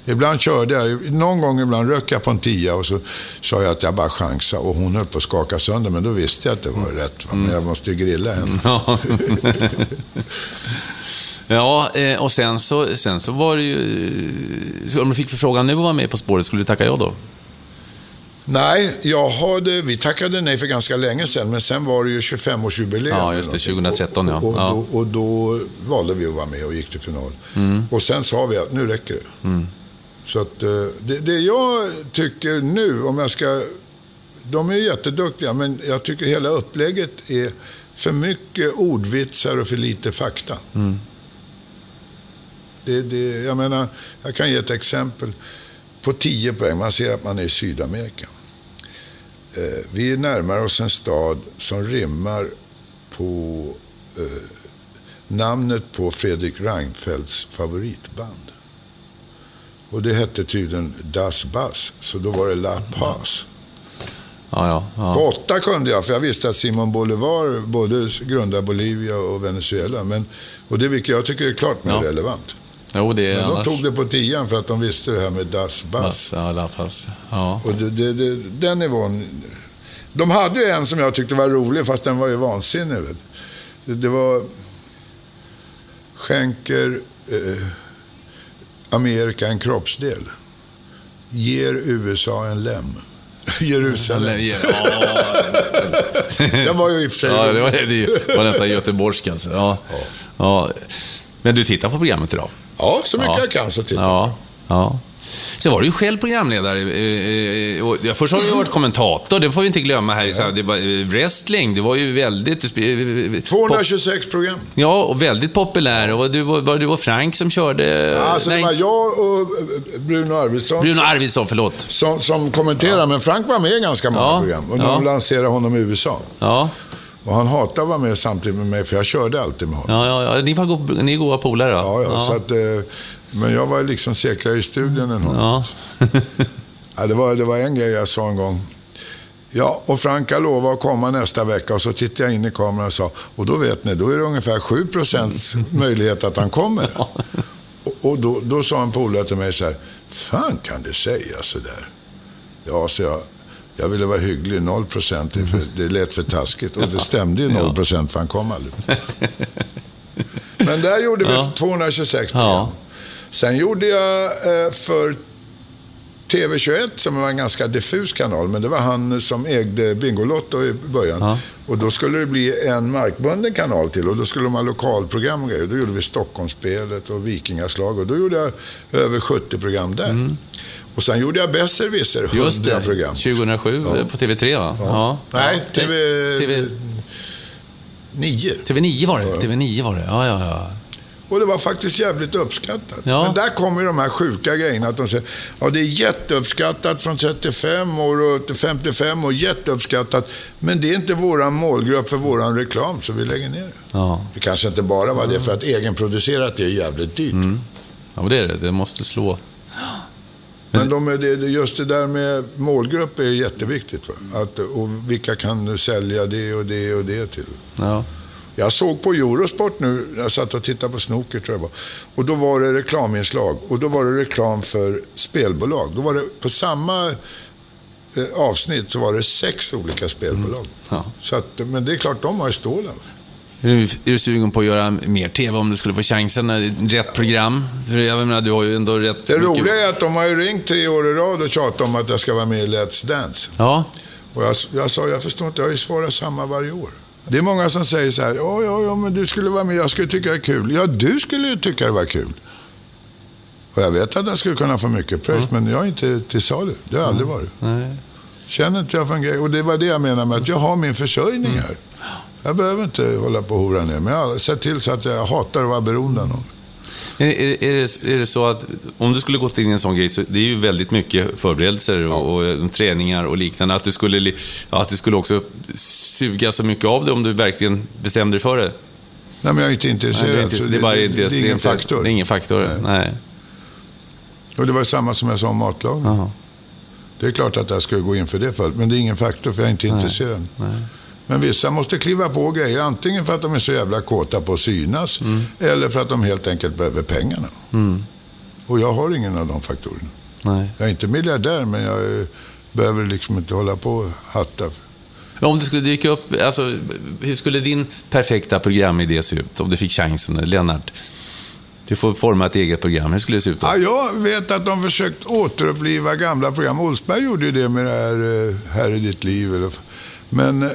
Ibland körde jag, någon gång ibland röck jag på en tia och så sa jag att jag bara chansade och hon höll på att skaka sönder, men då visste jag att det var rätt. Va? Men jag måste ju grilla henne. Ja. ja, eh, och sen så, sen så var det ju... Om du fick förfrågan nu att vara med På spåret, skulle du tacka ja då? Nej, jag hade, vi tackade nej för ganska länge sedan, men sen var det ju 25-årsjubileum. Ja, just det, eller någonting. 2013, ja. Och, och, Ja. Då, och då valde vi att vara med och gick till final. Och sen sa vi att nu räcker det. Så att eh, det, det jag tycker nu, om jag ska... De är jätteduktiga, men jag tycker hela upplägget är för mycket ordvitsar och för lite fakta. Det, det, jag menar, jag kan ge ett exempel. På 10 poäng, man ser att man är i Sydamerika. Eh, vi närmar oss en stad som rimmar på eh, namnet på Fredrik Reinfeldts favoritband. Och det hette tydligen Das Bass, så då var det La Paz. Ja, ja. ja. På åtta kunde jag, för jag visste att Simon Bolivar både grundade Bolivia och Venezuela. Men, och det vilket jag tycker är klart mer relevant. Jo, det är Men de annars... tog det på tian för att de visste det här med Das Bass. Pass, ja, La. Ja. Och det, det, det, den nivån... De hade ju en som jag tyckte var rolig, fast den var ju vansinnig. Det, det var... Skänker eh, Amerika en kroppsdel. Ger USA en lem. <laughs> Jerusalem. Ja, <laughs> Den var ju i och för sig ja, det var, det var nästan göteborgska. Alltså. Ja. Ja. Men du tittar på programmet idag? Ja, så mycket Ja. jag kan så tittar Ja. ja. Sen var du ju själv programledare. eh, eh, ja, Först har du varit kommentator, det får vi inte glömma här. här, Det var, eh, wrestling, det var ju väldigt... du spe- eh, pop- 226 program. Ja, och väldigt populär. Och du, var, du och Frank som körde... Alltså, det var jag och Bruno Arvidsson Bruno Arvidsson, förlåt. som, som kommenterade, men Frank var med i ganska många Ja, program. Och ja. de lanserade honom i USA. Ja, Och han hatade att vara med samtidigt med mig, för jag körde alltid med honom. ja, ja, ja. Ni, var go, ni är goda polare då? Ja, ja, Så att, eh, men jag var liksom säkrare i studion än honom. Ja. <laughs> Ja, det, var, det var en grej jag sa en gång. Ja, och Franka lovade att komma nästa vecka och så tittade jag in i kameran och sa, och då vet ni, då är det ungefär 7% <laughs> möjlighet att han kommer. Och, och då, då sa en polare till mig så här, fan kan du säga så där? Ja, så jag, jag ville vara hygglig, 0 procent, det lät för taskigt. Och det stämde ju 0 procent, för han kom aldrig. Men där gjorde vi Ja. 226 program. Sen gjorde jag eh, för TV21 som var en ganska diffus kanal, men det var han som ägde Bingolotto i början. Ja. Och då skulle det bli en markbunden kanal till och då skulle de ha lokalprogram och grejer. Då gjorde vi Stockholmsspelet och Vikingaslag och då gjorde jag över 70 program där. Och sen gjorde jag Besserwisser, 100 Mm. Just det, program. 2007 på TV3 va? Ja. Nej, TV... TV, 9. TV9 var det. TV9 var det. Ja, ja, ja. Och det var faktiskt jävligt uppskattat. Ja. Men där kommer de här sjuka grejerna. Att de säger ja det är jätteuppskattat från 35 år och till 55 år. Jätteuppskattat. Men det är inte våran målgrupp för våran reklam, så vi lägger ner det. Ja, Det kanske inte bara var det, för att egenproducerat det är jävligt dyrt. ja men det är det. Det måste slå. Men de just det där med målgrupp är jätteviktigt. Va? Att, och vilka kan du sälja det och det och det till? Ja. Jag såg på Eurosport nu, jag satt och tittade på snooker tror jag var. Och då var det reklaminslag. Och då var det reklam för spelbolag. Då var det på samma eh, avsnitt så var det sex olika spelbolag. Ja. Så att, men det är klart, de har ju stålen. Är du, är du sugen på att göra mer TV om du skulle få chansen? Rätt program? För jag menar, du har ju ändå rätt Det mycket- roliga är att de har ju ringt tre år i rad och tjatat om att jag ska vara med i Let's Dance. Ja. Och jag, jag sa, jag förstår inte, jag har ju svarat samma varje år. Det är många som säger så här, ja, ja, ja, men du skulle vara med, jag skulle tycka det är kul. Ja, du skulle ju tycka det var kul. Och jag vet att jag skulle kunna få mycket pröjs, men jag är inte till salu. Det har jag aldrig varit. Nej. Känner inte jag för en grej. Och det var det jag menar med att jag har min försörjning här. Jag behöver inte hålla på och hora ner, men jag har sett till så att jag hatar att vara beroende av någon. Är, är, är, det, är det så att om du skulle gått in i en sån grej, så det är ju väldigt mycket förberedelser och, och träningar och liknande. Att du, skulle, att du skulle också suga så mycket av det om du verkligen bestämde dig för det. Nej, men jag är inte Nej, intresserad. det, är inte, så det, är bara, det, det, är ingen inte- faktor. Det är ingen faktor, nej. Nej. Och det var samma som jag sa om matlagning. Det är klart att jag skulle gå in för det förut, men det är ingen faktor för jag är inte intresserad. Men vissa måste kliva på grejer, antingen för att de är så jävla kåta på att synas, Mm. eller för att de helt enkelt behöver pengarna. Och jag har ingen av de faktorerna. nej. Jag är inte miljardär, men jag eh, behöver liksom inte hålla på och hatta. Om det skulle dyka upp, alltså, hur skulle din perfekta programidé se ut om du fick chansen, Lennart? Du får forma ett eget program. Hur skulle det se ut då? Ja, jag vet att de försökt återuppliva gamla program. Olsberg gjorde ju det med det här, eh, här i ditt liv. Men eh,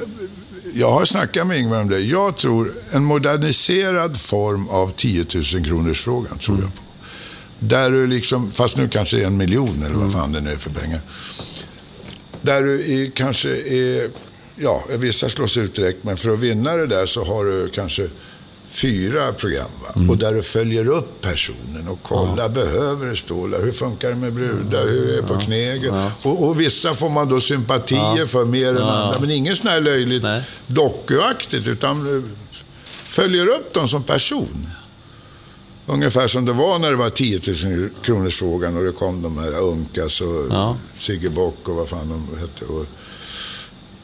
jag har snackat med Ingvar om det. Jag tror en moderniserad form av 10 000 kronors frågan tror jag på. Där du liksom, fast nu kanske det är en miljon eller vad fan det nu är för pengar. Där du är, kanske är, ja, vissa slås ut direkt, men för att vinna det där så har du kanske fyra program. Va? Och där du följer upp personen och kollar, behöver det stå där? Hur funkar det med brudar? Hur är det på knegel? Och, och vissa får man då sympatier för mer än andra. Men ingen sån här löjligt Nej. dokuaktigt, utan eh, följer upp dem som person. Ungefär som det var när det var 10 000 kronors frågan och det kom de här Unkas och Ja. Sigge Bock och vad fan de hette. Och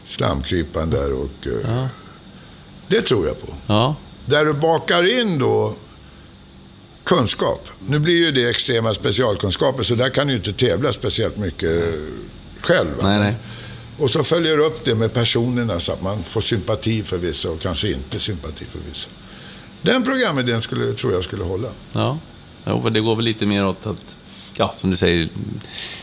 slamkryparen där och... eh, Det tror jag på. Ja. Där du bakar in då kunskap. Nu blir ju det extrema specialkunskaper så där kan du ju inte tävla speciellt mycket själv. Nej, nej. Och så följer du upp det med personerna så att man får sympati för vissa och kanske inte sympati för vissa. Den programidén skulle, tror jag skulle hålla. Ja. Jo, det går väl lite mer åt att, ja, som du säger...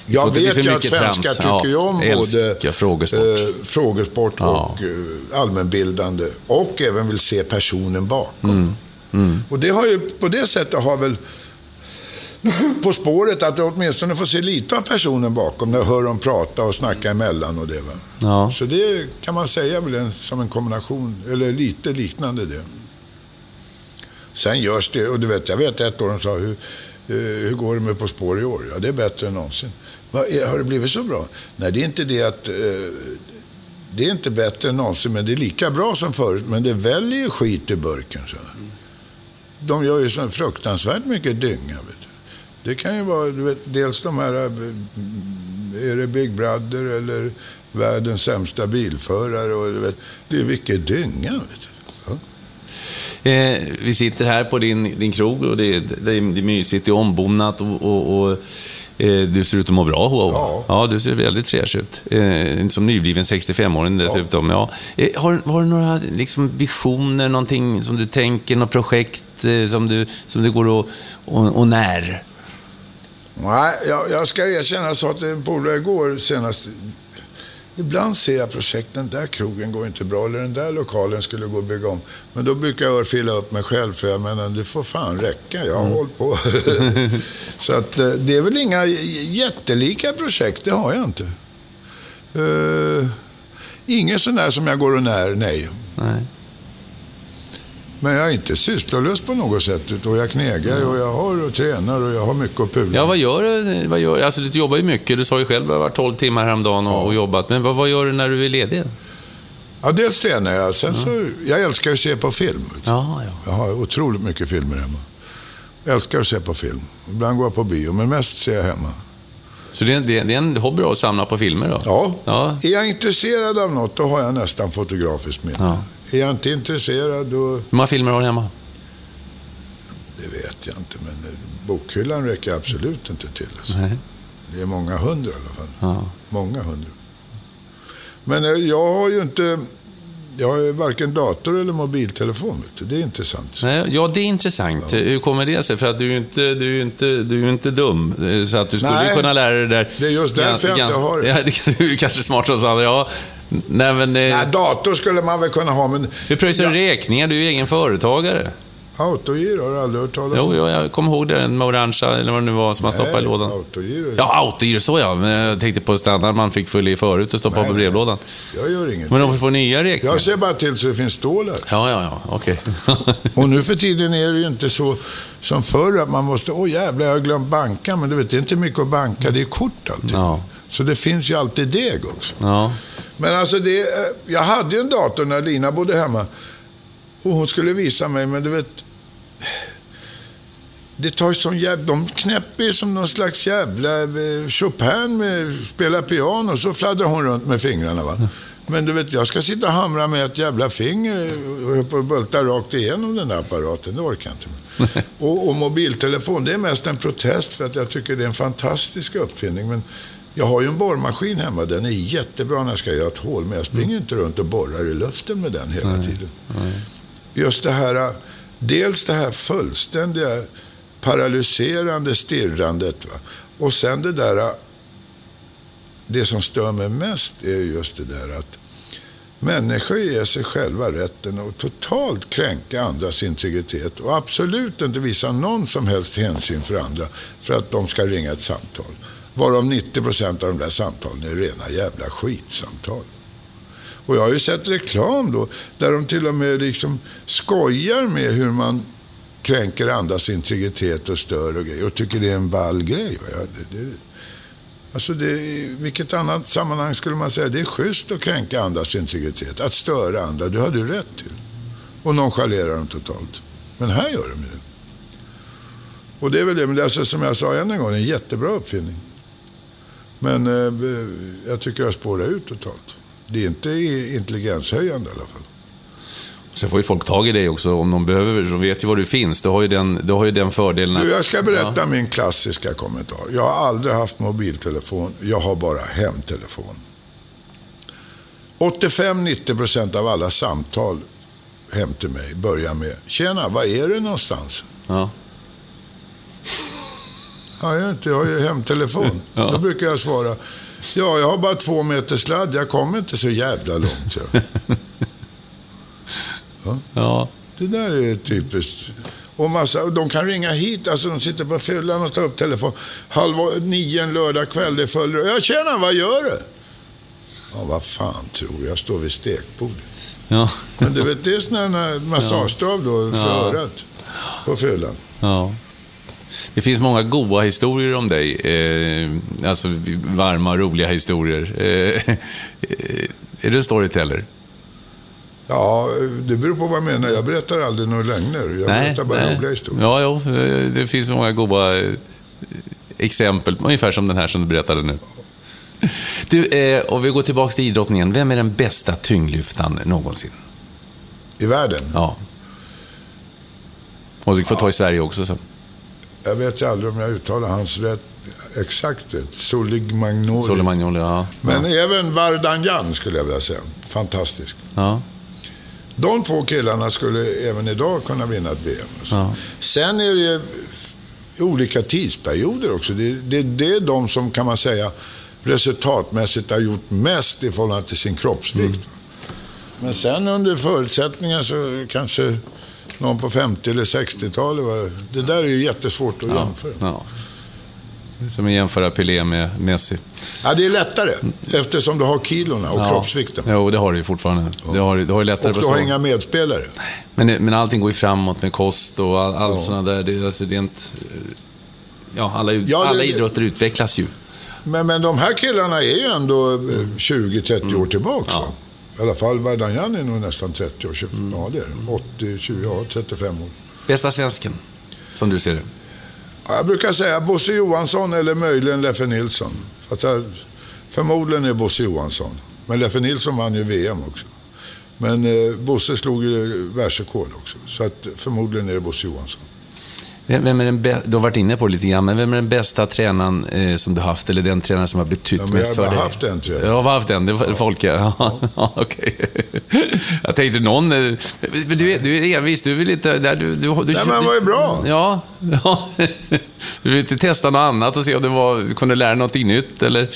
Jag vet ju att svenskar tycker ju om älskar både frågesport. eh, frågesport Ja. och eh, allmänbildande och även vill se personen bakom. Mm. Och det har ju, på det sättet har väl <laughs> På spåret att du åtminstone får se lite av personen bakom när du hör dem prata och snacka emellan och det. Va? Ja. Så det kan man säga väl en, som en kombination, eller lite liknande det. Sen görs det, och du vet, jag vet ett år de sa, hur, eh, Eh, hur går det med På spår i år? Ja, det är bättre än någonsin. Va, eh, har det blivit så bra? Nej, det är inte det att... Eh, det är inte bättre än någonsin, men det är lika bra som förut. Men det väljer ju skit i burken. Så. De gör ju så fruktansvärt mycket dynga. Vet du. Det kan ju vara du vet, dels de här... Eh, är det Big Brother eller världens sämsta bilförare? Och, du vet, det är vilket dynga. Vet du. Eh, vi sitter här på din, din krog och det det är, mysigt, det är ombonat och, och, och eh, du ser ut att må bra, Hoa. Ja. ja, du ser väldigt fräsch ut. Eh, som nybliven 65-åring dessutom. Ja. Eh, har, har du några liksom, visioner, någonting som du tänker, något projekt eh, som, du, som du går och, och, och när? Nej, jag, jag ska erkänna, sa till en polare igår senast. Ibland ser jag projekt, den där krogen går inte bra, eller den där lokalen skulle gå att bygga om. Men då brukar jag örfila upp mig själv, för jag menar, det får fan räcka. Jag har Mm. hållit på. <laughs> Så att eh, det är väl inga jättelika projekt, det har jag inte. Uh, inget sån där som jag går och när, nej. Nej. Men jag är inte sysslolös på något sätt. Och jag knegar och jag har och tränar och jag har mycket att pula. Ja, vad gör du? Vad gör, alltså, du jobbar ju mycket. Du sa ju själv att du har varit 12 timmar häromdagen och, och jobbat. Men vad, vad gör du när du är ledig? Ja, dels tränar jag. Sen så, jag älskar att se på film. Ja, ja. Jag har otroligt mycket filmer hemma. Jag älskar att se på film. Ibland går jag på bio, men mest ser jag hemma. Så det är, det är det är en hobby då, att samla på filmer då? Ja. Ja. Är jag intresserad av något, då har jag nästan fotografiskt minne. Ja. Är jag inte intresserad, då... Hur många filmer har du hemma? Det vet jag inte, men bokhyllan räcker absolut inte till. Alltså. Nej. Det är många hundra i alla fall. Ja. Många hundra. Men eh, jag har ju inte... Jag har varken dator eller mobiltelefon. Det är intressant. Nej, ja, det är intressant. Hur kommer det sig? För att du är ju inte, du är inte, du är inte dum. Så att du skulle Nej. kunna lära dig det där. Det är just därför jag inte har <laughs> det. Ja, du är kanske smartare hos andra. Ja. Nej, men... eh, Nej, dator skulle man väl kunna ha, men... Hur pröjsar du räkningar? Du är ju egen företagare. Autogiro har du aldrig hört talas Jo, om. jo, jag kommer ihåg det med orangea, eller vad det nu var, som man stoppade i lådan. Autogiro. Ja, autogiro, så ja. Men jag tänkte på standard man fick fylla i förut och stoppa Nej, på nej. brevlådan. Jag gör inget. Men vi får nya räkningar? Jag ser bara till så det finns stål där. Ja, ja, ja. Okej. <laughs> Och nu för tiden är det ju inte så som förr att man måste, åh jävlar jag har glömt banka. Men du vet, det är inte mycket att banka, det är kort alltid. Ja. Så det finns ju alltid deg också. ja. Men alltså, det, eh, jag hade ju en dator när Lina bodde hemma. Och hon skulle visa mig, men du vet... Det tar sån jävla... De knäpper som någon slags jävla eh, Chopin med spelar piano. Så fladdrar hon runt med fingrarna. Va? Men du vet, jag ska sitta och hamra med ett jävla finger och bulta rakt igenom den där apparaten. Det orkar jag inte. <laughs> Och, och mobiltelefon, det är mest en protest för att jag tycker det är en fantastisk uppfinning. Men jag har ju en borrmaskin hemma. Den är jättebra när jag ska göra ett hål. Men jag springer inte runt och borrar i luften med den hela tiden. Just det här, dels det här fullständiga paralyserande stirrandet. Va? Och sen det där, det som stör mig mest är just det där att människor ger sig själva rätten att totalt kränka andras integritet och absolut inte visa någon som helst hänsyn för andra för att de ska ringa ett samtal. Varav 90 procent av de där samtalen är rena jävla skitsamtal. Och jag har ju sett reklam då, där de till och med liksom skojar med hur man kränker andras integritet och stör och grejer och tycker det är en ball grej. Ja, det, det, alltså det, I vilket annat sammanhang skulle man säga det är schysst att kränka andras integritet, att störa andra, det har du rätt till. Och nonchalera dem totalt. Men här gör de ju det. Och det är väl det, men det är alltså, som jag sa än en gång, en jättebra uppfinning. Men eh, jag tycker jag spårar ut totalt. Det är inte intelligenshöjande i alla fall. Sen får ju folk tag i dig också om de behöver. De vet ju var du finns. Du har ju den, du har ju den fördelen att... Jag ska berätta min klassiska kommentar. Jag har aldrig haft mobiltelefon. Jag har bara hemtelefon. 85-90% av alla samtal hem till mig börjar med Tjena, var är du någonstans? Ja. Ja, jag, inte, jag har ju hemtelefon. Då brukar jag svara Ja, jag har bara två meter sladd. Jag kommer inte så jävla långt. <laughs> Ja. ja. Det där är typiskt. Och massa, och de kan ringa hit, alltså de sitter på fyllan och tar upp telefon. Halv nio en lördag kväll, det följer. Ja, tjena, vad gör du? Ja, vad fan tror du? Jag står vid stekbordet. Ja. Men du vet, det är sådana här <laughs> massagestav då, för Ja. örat. På fyllan. ja. Det finns många goda historier om dig. Eh, alltså varma, roliga historier. Eh, är du en storyteller? Ja, det beror på vad jag menar. Jag berättar aldrig några lögner. Jag berättar bara roliga historier. Ja, jo, eh, det finns många goda eh, exempel. Ungefär som den här som du berättade nu. <laughs> Du, eh, och vi går tillbaka till idrottningen. Vem är den bästa tyngdlyftaren någonsin? I världen? Ja. Och du får ta i Sverige också sen. Jag vet ju aldrig om jag uttalar hans rätt, exakt rätt. Solig Magnoli. Ja. Men ja. även Vardanjan skulle jag vilja säga. Fantastisk. ja. De två killarna skulle även idag kunna vinna ett VM. Ja. Sen är det ju olika tidsperioder också. Det, det, det är de som, kan man säga, resultatmässigt har gjort mest i förhållande till sin kroppsvikt. Mm. Men sen under förutsättningar så kanske någon på 50 eller 60-talet var... Det där är ju jättesvårt att jämföra. Ja. Det är som att jämföra Pelé med Messi. Ja, det är lättare eftersom du har kilorna och ja. kroppsvikten. Jo, det har du ju fortfarande. Du har, du har lättare Och du har så. inga medspelare. Men, men allting går ju framåt med kost och all, allt Ja. sådana där. Det, alltså, det är inte... Ja, alla, Ja, det- alla idrotter utvecklas ju. Men, men de här killarna är ju ändå eh, 20-30 år tillbaka. Ja. I alla fall Vardanjan är nog nästan 30 år. 20, Ja, det är det. 80, 20, ja, 35 år. Bästa svensken, som du ser det. Ja, Jag brukar säga Bosse Johansson eller möjligen Leffe Nilsson. För att jag, förmodligen är Bosse Johansson. Men Leffe Nilsson vann ju VM också. Men eh, Bosse slog ju världsrekord också. Så att, förmodligen är det Bosse Johansson. Vem, är den bä- du har varit inne på det lite grann, men vem är den bästa tränaren eh, som du haft? Eller den tränare som har betytt Ja, mest jag för har dig? bara haft en tränare. Jag har haft en, det var Folke. Ja, ja, <laughs> okej. Jag tänkte någon... eh, du, är- du är envis, du vill inte... Där, du, du, du, Nej, men han var ju bra. Ja, ja. <laughs> Du vill inte testa något annat och se om du, var, du kunde lära dig någonting nytt, eller?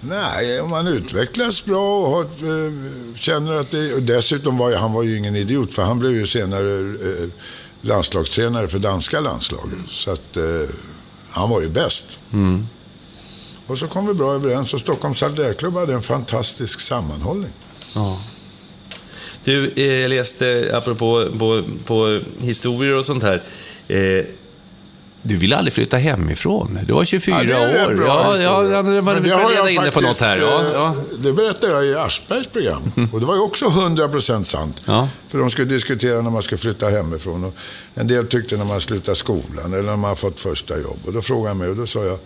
Nej, om man utvecklas bra och har, eh, känner att det... Och dessutom var han var ju ingen idiot, för han blev ju senare eh, landslagstränare för danska landslaget. Så att eh, han var ju bäst. Och så kom vi bra överens och Stockholms Sardellklubb hade en fantastisk sammanhållning. Ja. Du, eh, jag läste, apropå på, på historier och sånt här. Eh, Du ville aldrig flytta hemifrån. Du var 24 Ja, det år. bra Ja, ja, ja, det var det har jag inne på något här. Ja, eh, ja. Det berättade jag i Aschbergs program. Och det var ju också 100% sant. Ja. För de skulle diskutera när man skulle flytta hemifrån. Och en del tyckte när man slutar skolan eller när man har fått första jobb. Och då frågade han mig och då sa jag,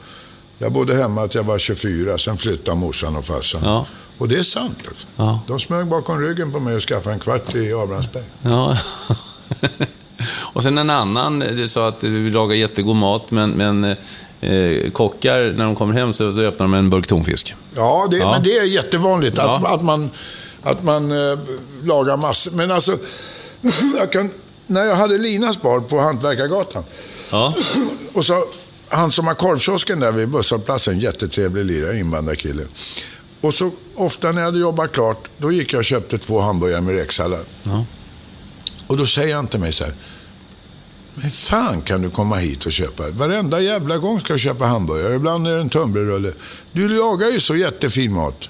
jag bodde hemma till jag var 24, sen flyttade morsan och farsan. Ja. Och det är sant. Alltså. Ja. De smög bakom ryggen på mig och skaffade en kvart i Abrahamsberg. Ja. <laughs> och sen en annan, du sa att du lagar jättegod mat, men, men eh, kockar, när de kommer hem så, så öppnar de en burk tonfisk. Ja, det, Ja. men det är jättevanligt att, Ja. att man, att man eh, lagar massor. Men alltså, <clears throat> jag kan, när jag hade Linas bar på Hantverkargatan. Ja. <clears throat> Och så, han som har korvkiosken där vid busshållplatsen, jättetrevlig lirare, invandrarkille. Och så ofta när jag hade jobbat klart, då gick jag och köpte två hamburgare med räksallad. Ja. Och då säger han till mig så här. Men fan kan du komma hit och köpa? Varenda jävla gång ska du köpa hamburgare. Ibland är det en tunnbrödsrulle. Du lagar ju så jättefin mat.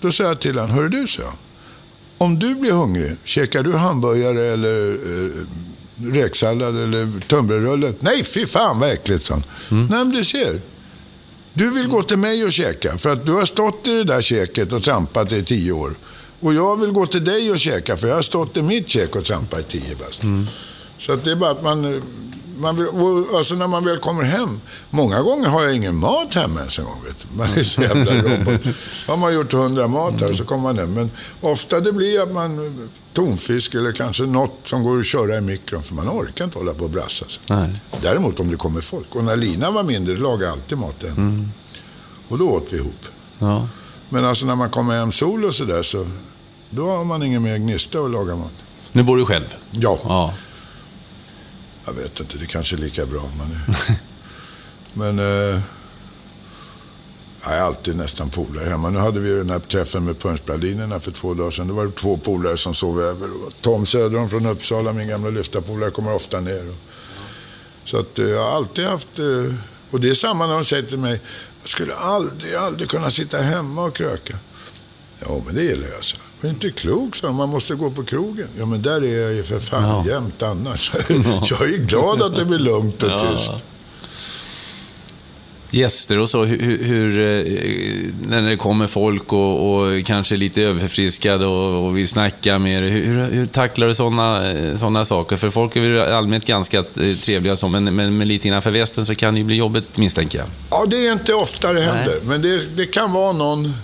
Då säger jag till honom, hör du så? Om du blir hungrig, käkar du hamburgare eller eh, räksallad eller tunnbrödsrulle? Nej, fy fan vad äckligt, sa han. Nej, men du ser. Du vill gå till mig och käka för att du har stått i det där käket och trampat i tio år. Och jag vill gå till dig och käka för jag har stått i mitt käk och trampat i tio bast. Så att det är bara att man... man vill, alltså när man väl kommer hem. Många gånger har jag ingen mat hemma ens en gång. Vet du. Man är så <laughs> jävla robot. Har man gjort hundra mat här så kommer man hem. Men ofta det blir att man tonfisk eller kanske något som går att köra i mikron. För man orkar inte hålla på och brassa sig. Däremot om det kommer folk. Och när Lina var mindre lagade jag alltid maten. Och då åt vi ihop. Ja. Men alltså när man kommer hem sol och sådär så då har man ingen mer gnista att laga mat. Nu bor du själv? Ja, Ja. jag vet inte. Det kanske är lika bra. Men, <laughs> men eh, jag är alltid nästan polare hemma. Nu hade vi den här träffen med punschpralinerna för två dagar sedan. Det var två polare som sov över. Tom Söderholm från Uppsala, min gamla lyftarpolare, kommer ofta ner. Så att eh, jag har alltid haft... eh, Och det är samma när de säger till mig, jag skulle aldrig, aldrig kunna sitta hemma och kröka. Ja, men det gillar jag, så. Jag är inte klok, så. Man måste gå på krogen. Ja, men där är jag ju för fan jämt annars. <laughs> jag är glad att det blir lugnt och tyst. Gäster och så, hur, hur, eh, när det kommer folk och, och kanske lite överförfriskade och, och vill snacka med er, hur, hur, tacklar du sådana såna saker? För folk är väl i allmänhet ganska eh, trevliga så, men, men, men lite innanför västen så kan det ju bli jobbigt misstänker jag. Ja, det är inte ofta det händer. Men det, det kan vara någon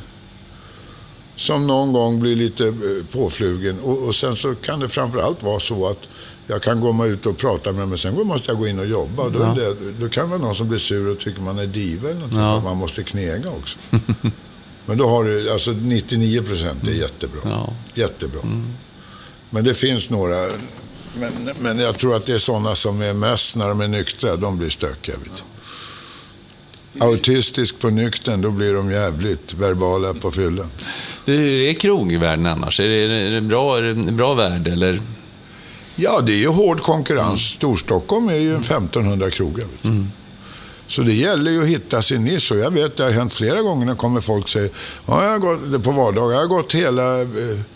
som någon gång blir lite eh, påflugen. Och, och sen så kan det framförallt vara så att jag kan komma ut och prata med men sen måste jag gå in och jobba. Och Då, är det, då kan det vara någon som blir sur och tycker man är diva eller någonting. Ja. Man måste knega också. <laughs> men då har du, alltså 99 procent är jättebra. Ja. Jättebra. Men det finns några Men, men jag tror att det är sådana som är mest när de är nyktra, de blir stökiga. Vet du. Autistisk på nykten, då blir de jävligt verbala på fyllan. Hur är krogvärlden annars? Är det, är det bra, är det en bra värld eller? Ja, det är ju hård konkurrens. Storstockholm är ju 1500 krogar. Vet du. Så det gäller ju att hitta sin nisch. Och jag vet, det har hänt flera gånger när kommer folk och säger, ja, jag har gått, på vardagar, jag har gått hela eh,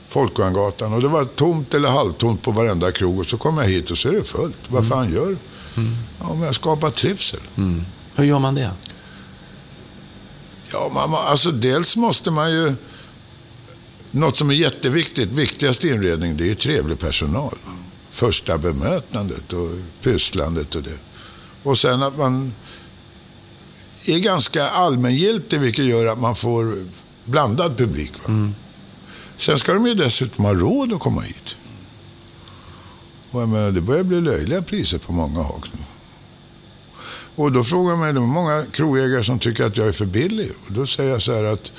Folkungagatan och det var tomt eller halvtomt på varenda krog. Och så kommer jag hit och så är det fullt. Vad fan gör du? Ja, men jag skapar trivsel. Hur gör man det? Ja, man, alltså dels måste man ju... Något som är jätteviktigt, viktigaste inredning, det är ju trevlig personal. Första bemötandet och pysslandet och det. Och sen att man är ganska allmängiltig, vilket gör att man får blandad publik. Va? Sen ska de ju dessutom ha råd att komma hit. Och jag menar, det börjar bli löjliga priser på många hak nu. Och då frågar man, det är många krogägare som tycker att jag är för billig. Och då säger jag så här att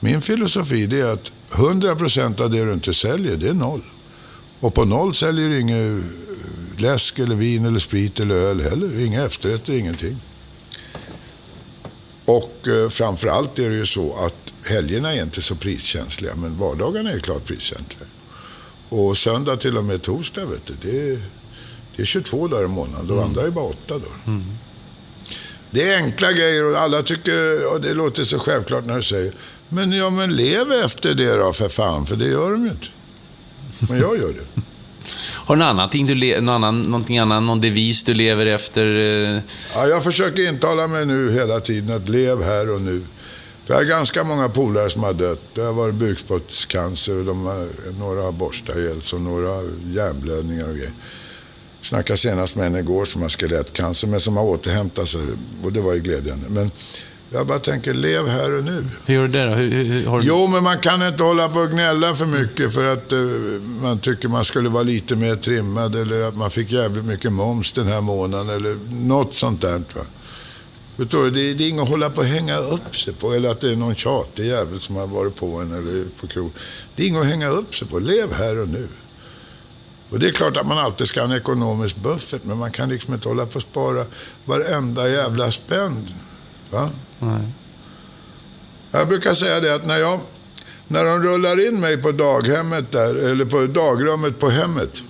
min filosofi det är att 100% av det du inte säljer, det är noll. Och på noll säljer du inget eh, läsk eller vin eller sprit eller öl heller. Inga efterrätter, ingenting. Och eh, framförallt är det ju så att helgerna är inte så priskänsliga, men vardagarna är ju klart priskänsliga. Och söndag till och med torsdag, vet du, det är, det är 22 dagar i månaden. De andra är bara 8 dagar. Det är enkla grejer och alla tycker, och det låter så självklart när du säger, men ja men lev efter det då för fan, för det gör de ju inte. Men jag gör det. <laughs> Har du något annat, du någon annan, någonting annat, någon devis du lever efter? eh? Ja, jag försöker intala mig nu hela tiden att lev här och nu. För jag har ganska många polare som har dött. Det har varit bukspottscancer och de har, några har borstat sig och några har hjärnblödningar och grejer. Snackade senast med en igår som har skelettcancer men som har återhämtat sig och det var ju glädjande. Men jag bara tänker, lev här och nu. Hur gör du det då? Hur, hur, har du... Jo, men man kan inte hålla på och gnälla för mycket för att eh, man tycker man skulle vara lite mer trimmad eller att man fick jävligt mycket moms den här månaden eller något sånt där. Va? Förstår du? Det, det är inget att hålla på och hänga upp sig på eller att det är någon tjatig jävel som har varit på en eller på krog. Det är inget att hänga upp sig på. Lev här och nu. Och det är klart att man alltid ska ha en ekonomisk buffert, men man kan liksom inte hålla på och spara varenda jävla spänn. Va? Jag brukar säga det att när, jag, när de rullar in mig på daghemmet där, eller på dagrummet på hemmet,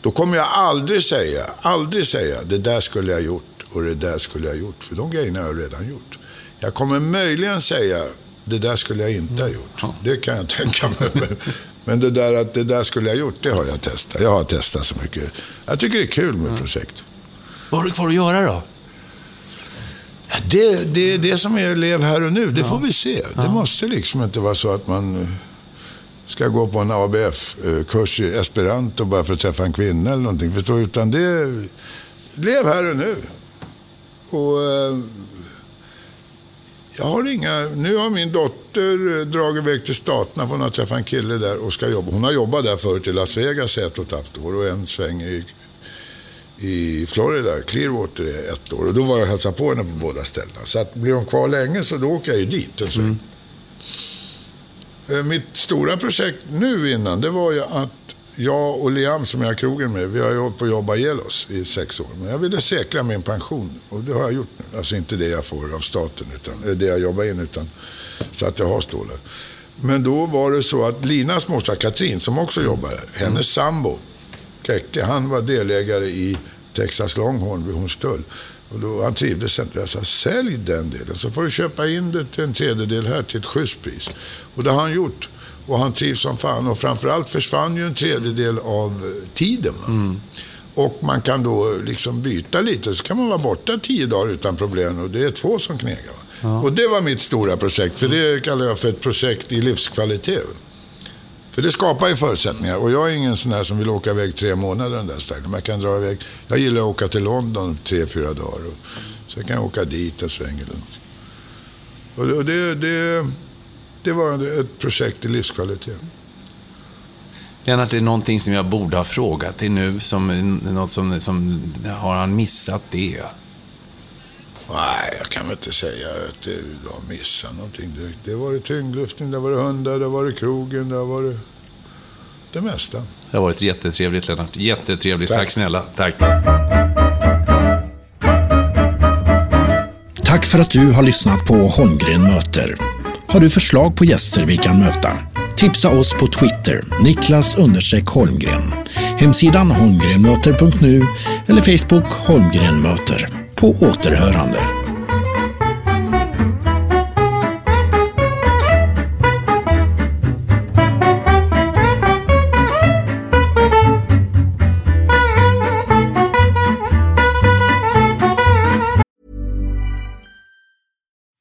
då kommer jag aldrig säga, aldrig säga, det där skulle jag gjort och det där skulle jag gjort. För de grejerna har jag redan gjort. Jag kommer möjligen säga, det där skulle jag inte ha gjort. Det kan jag <laughs> tänka mig. Men, det där att det där skulle jag gjort, det har jag testat. Jag har testat så mycket. Jag tycker det är kul med projekt. Vad har du kvar att göra då? Ja, Det, det är det som är lev här och nu. Det får vi se. Det måste liksom inte vara så att man eh, ska gå på en ABF-kurs i esperanto bara för att träffa en kvinna eller någonting. Förstår? Utan det lev här och nu. Och eh, jag har inga... Nu har min dotter eh, dragit iväg till Staterna för hon har träffat en kille där och ska jobba. Hon har jobbat där förut i Las Vegas ett och ett halvt år och en sväng i i Florida, Clearwater, ett år. Och då var jag och hälsade på henne på båda ställena. Så att blir de kvar länge så då åker jag ju dit en sväng. Eh, Mitt stora projekt nu innan, det var ju att jag och Liam som jag har krogen med, vi har ju hållit på att jobba ihjäl oss i sex år. Men jag ville säkra min pension och det har jag gjort nu. Alltså inte det jag får av staten, utan eh, det jag jobbar in, utan så att jag har stålar. Men då var det så att Linas morsa Katrin, som också jobbar här, hennes sambo, Kekke, han var delägare i Texas Longhorn vid Hornstull. Och då, han trivdes inte. Jag sa, sälj den delen så får du köpa in det till en tredjedel här till ett schysst pris. Och det har han gjort. Och han trivs som fan. Och framförallt försvann ju en tredjedel av eh, tiden. Va? Och man kan då liksom byta lite. Så kan man vara borta tio dagar utan problem. Och det är två som knegar. Va? Och det var mitt stora projekt. För det kallar jag för ett projekt i livskvalitet. För det skapar ju förutsättningar. Och jag är ingen sån här som vill åka iväg tre månader den där. Men jag kan dra iväg. Jag gillar att åka till London tre, fyra dagar. Och sen kan jag åka dit en sväng eller något. Och det, det, det, var ett projekt i livskvalitet. Lennart, det är någonting som jag borde ha frågat dig nu, som, något som, som har han missat det? Nej, jag kan väl inte säga att det, du har missat någonting direkt. Det har varit tyngdlyftning, det har varit hundar, det har varit krogen, det har varit... det mesta. Det har varit jättetrevligt Lennart. Jättetrevligt. Tack, Tack snälla. Tack. Tack för att du har lyssnat på Holmgren möter. Har du förslag på gäster vi kan möta? Tipsa oss på Twitter, Niklas Holmgren. Hemsidan holmgrenmöter.nu eller Facebook Holmgren möter. På återhörande.